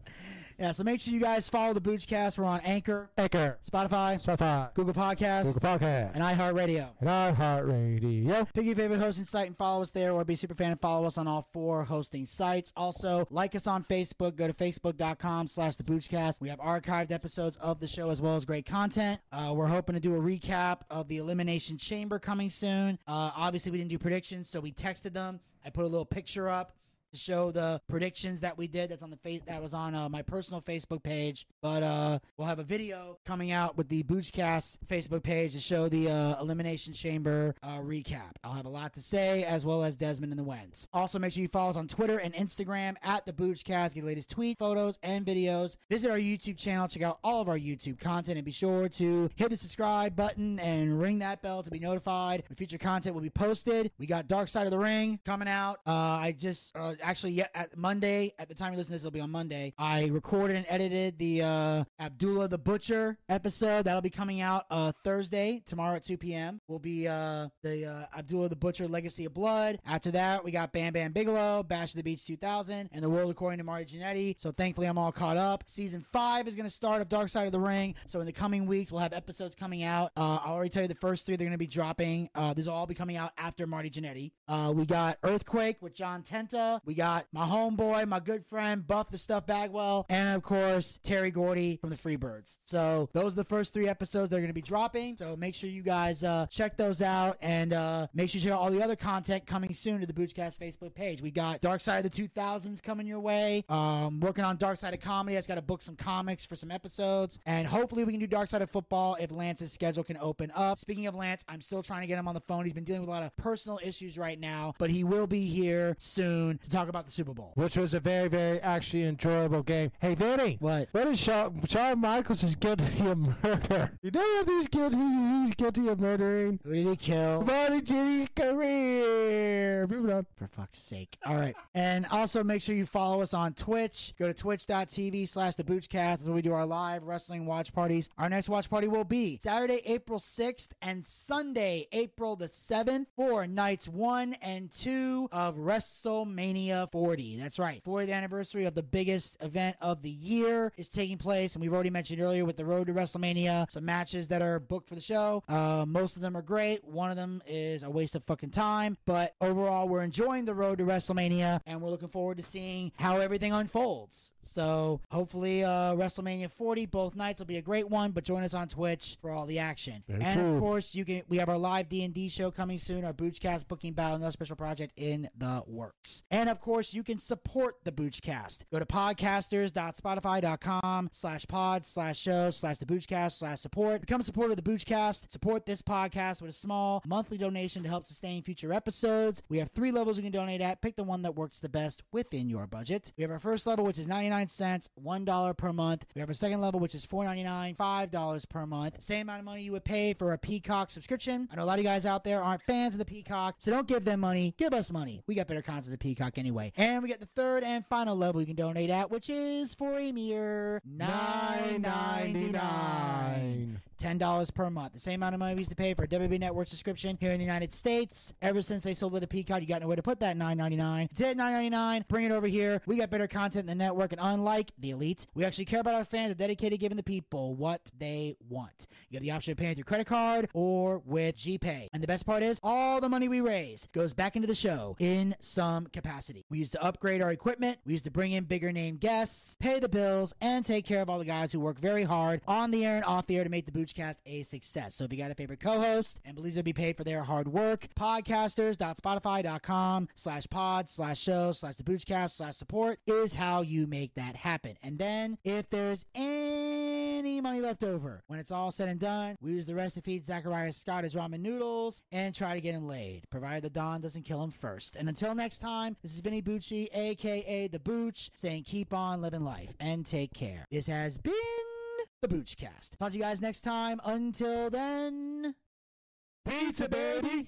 Yeah, so make sure you guys follow the Boochcast. We're on Anchor, Anchor, Spotify, Spotify, Google Podcasts, Google Podcast, and iHeartRadio. and iHeartRadio. Pick your favorite hosting site and follow us there, or be a super fan and follow us on all four hosting sites. Also, like us on Facebook. Go to facebook.com slash the Boochcast. We have archived episodes of the show as well as great content. Uh, we're hoping to do a recap of the Elimination Chamber coming soon. Uh, obviously, we didn't do predictions, so we texted them. I put a little picture up to show the predictions that we did. That's on the face that was on uh, my personal Facebook page. But uh, we'll have a video coming out with the Boochcast Facebook page to show the uh, Elimination Chamber uh, recap. I'll have a lot to say as well as Desmond and the Wens. Also, make sure you follow us on Twitter and Instagram at the Boochcast. Get the latest tweet, photos, and videos. Visit our YouTube channel. Check out all of our YouTube content and be sure to hit the subscribe button and ring that bell to be notified when future content will be posted. We got Dark Side of the Ring coming out. Uh, I just uh, actually yeah, at Monday. At the time you listen to this, it'll be on Monday. I recorded and edited the uh, Abdullah the Butcher episode. That'll be coming out uh, Thursday tomorrow at 2 p.m. Will be uh, the uh, Abdullah the Butcher Legacy of Blood. After that, we got Bam Bam Bigelow, Bash of the Beach 2000, and the World According to Marty Jannetty. So thankfully, I'm all caught up. Season five is going to start of Dark Side of the Ring. So in the coming weeks, we'll have episodes coming out. Uh, I'll already tell you the first three they're going to be dropping. Uh, these will all be coming out after Marty Jannetty. Uh, we got Earthquake with John Tenta. We got my homeboy, my good friend Buff the Stuff Bagwell, and of course Terry Gordy from the Freebirds. So those are the first three episodes they're going to be dropping. So make sure you guys uh, check those out and uh, make sure you check out all the other content coming soon to the Boochcast Facebook page. We got Dark Side of the 2000s coming your way. Um, working on Dark Side of Comedy. I just got to book some comics for some episodes, and hopefully we can do Dark Side of Football if Lance's schedule can open up. Speaking of Lance, I'm still trying to get him on the phone. He's been dealing with a lot of personal issues right now, but he will be here soon to talk talk about the Super Bowl. Which was a very, very actually enjoyable game. Hey, Vinny. What? What is Shawn, Shawn Michaels is guilty of *laughs* murder? You know what he's guilty? He's guilty of murdering. Who did he kill? Marty J's career. Moving on. For fuck's sake. All right. And also make sure you follow us on Twitch. Go to twitch.tv slash the Boochcast. That's where we do our live wrestling watch parties. Our next watch party will be Saturday, April 6th and Sunday, April the 7th for nights one and two of WrestleMania 40. That's right. 40th anniversary of the biggest event of the year is taking place. And we've already mentioned earlier with the road to WrestleMania, some matches that are booked for the show. Uh, most of them are great. One of them is a waste of fucking time. But overall, we're enjoying the road to WrestleMania and we're looking forward to seeing how everything unfolds. So hopefully, uh, WrestleMania 40, both nights will be a great one. But join us on Twitch for all the action. Very and true. of course, you can. We have our live D and D show coming soon. Our Boochcast booking battle, another special project in the works. And of course, you can support the Boochcast. Go to podcasters.spotify.com slash pod slash show slash the Boochcast slash support. Become a supporter of the Boochcast. Support this podcast with a small monthly donation to help sustain future episodes. We have three levels you can donate at. Pick the one that works the best within your budget. We have our first level, which is 99 cents, $1 per month. We have our second level, which is $4.99, $5 per month. Same amount of money you would pay for a Peacock subscription. I know a lot of you guys out there aren't fans of the Peacock, so don't give them money. Give us money. We got better content than the Peacock anyway. And we get the third and final level you can donate at, which is for a mere $9.99. $10 per month. The same amount of money we used to pay for a WB Network subscription here in the United States. Ever since they sold it to Peacock, you got nowhere to put that $9.99. Today at $9.99, bring it over here. We got better content in the network, and unlike the elite, we actually care about our fans. Are dedicated to giving the people what they want. You have the option of paying with your credit card or with GPay. And the best part is, all the money we raise goes back into the show in some capacity. We used to upgrade our equipment. We used to bring in bigger name guests, pay the bills, and take care of all the guys who work very hard on the air and off the air to make the Boochcast a success. So if you got a favorite co-host and believes they'll be paid for their hard work, podcasters.spotify.com slash pod slash show slash the Boochcast slash support is how you make that happen. And then if there's any money left over, when it's all said and done, we use the rest to feed Zachariah Scott his ramen noodles and try to get him laid, provided the Don doesn't kill him first. And until next time, this is Vinny Bucci, aka The Booch, saying keep on living life and take care. This has been the Boochcast. Talk to you guys next time. Until then, pizza, baby.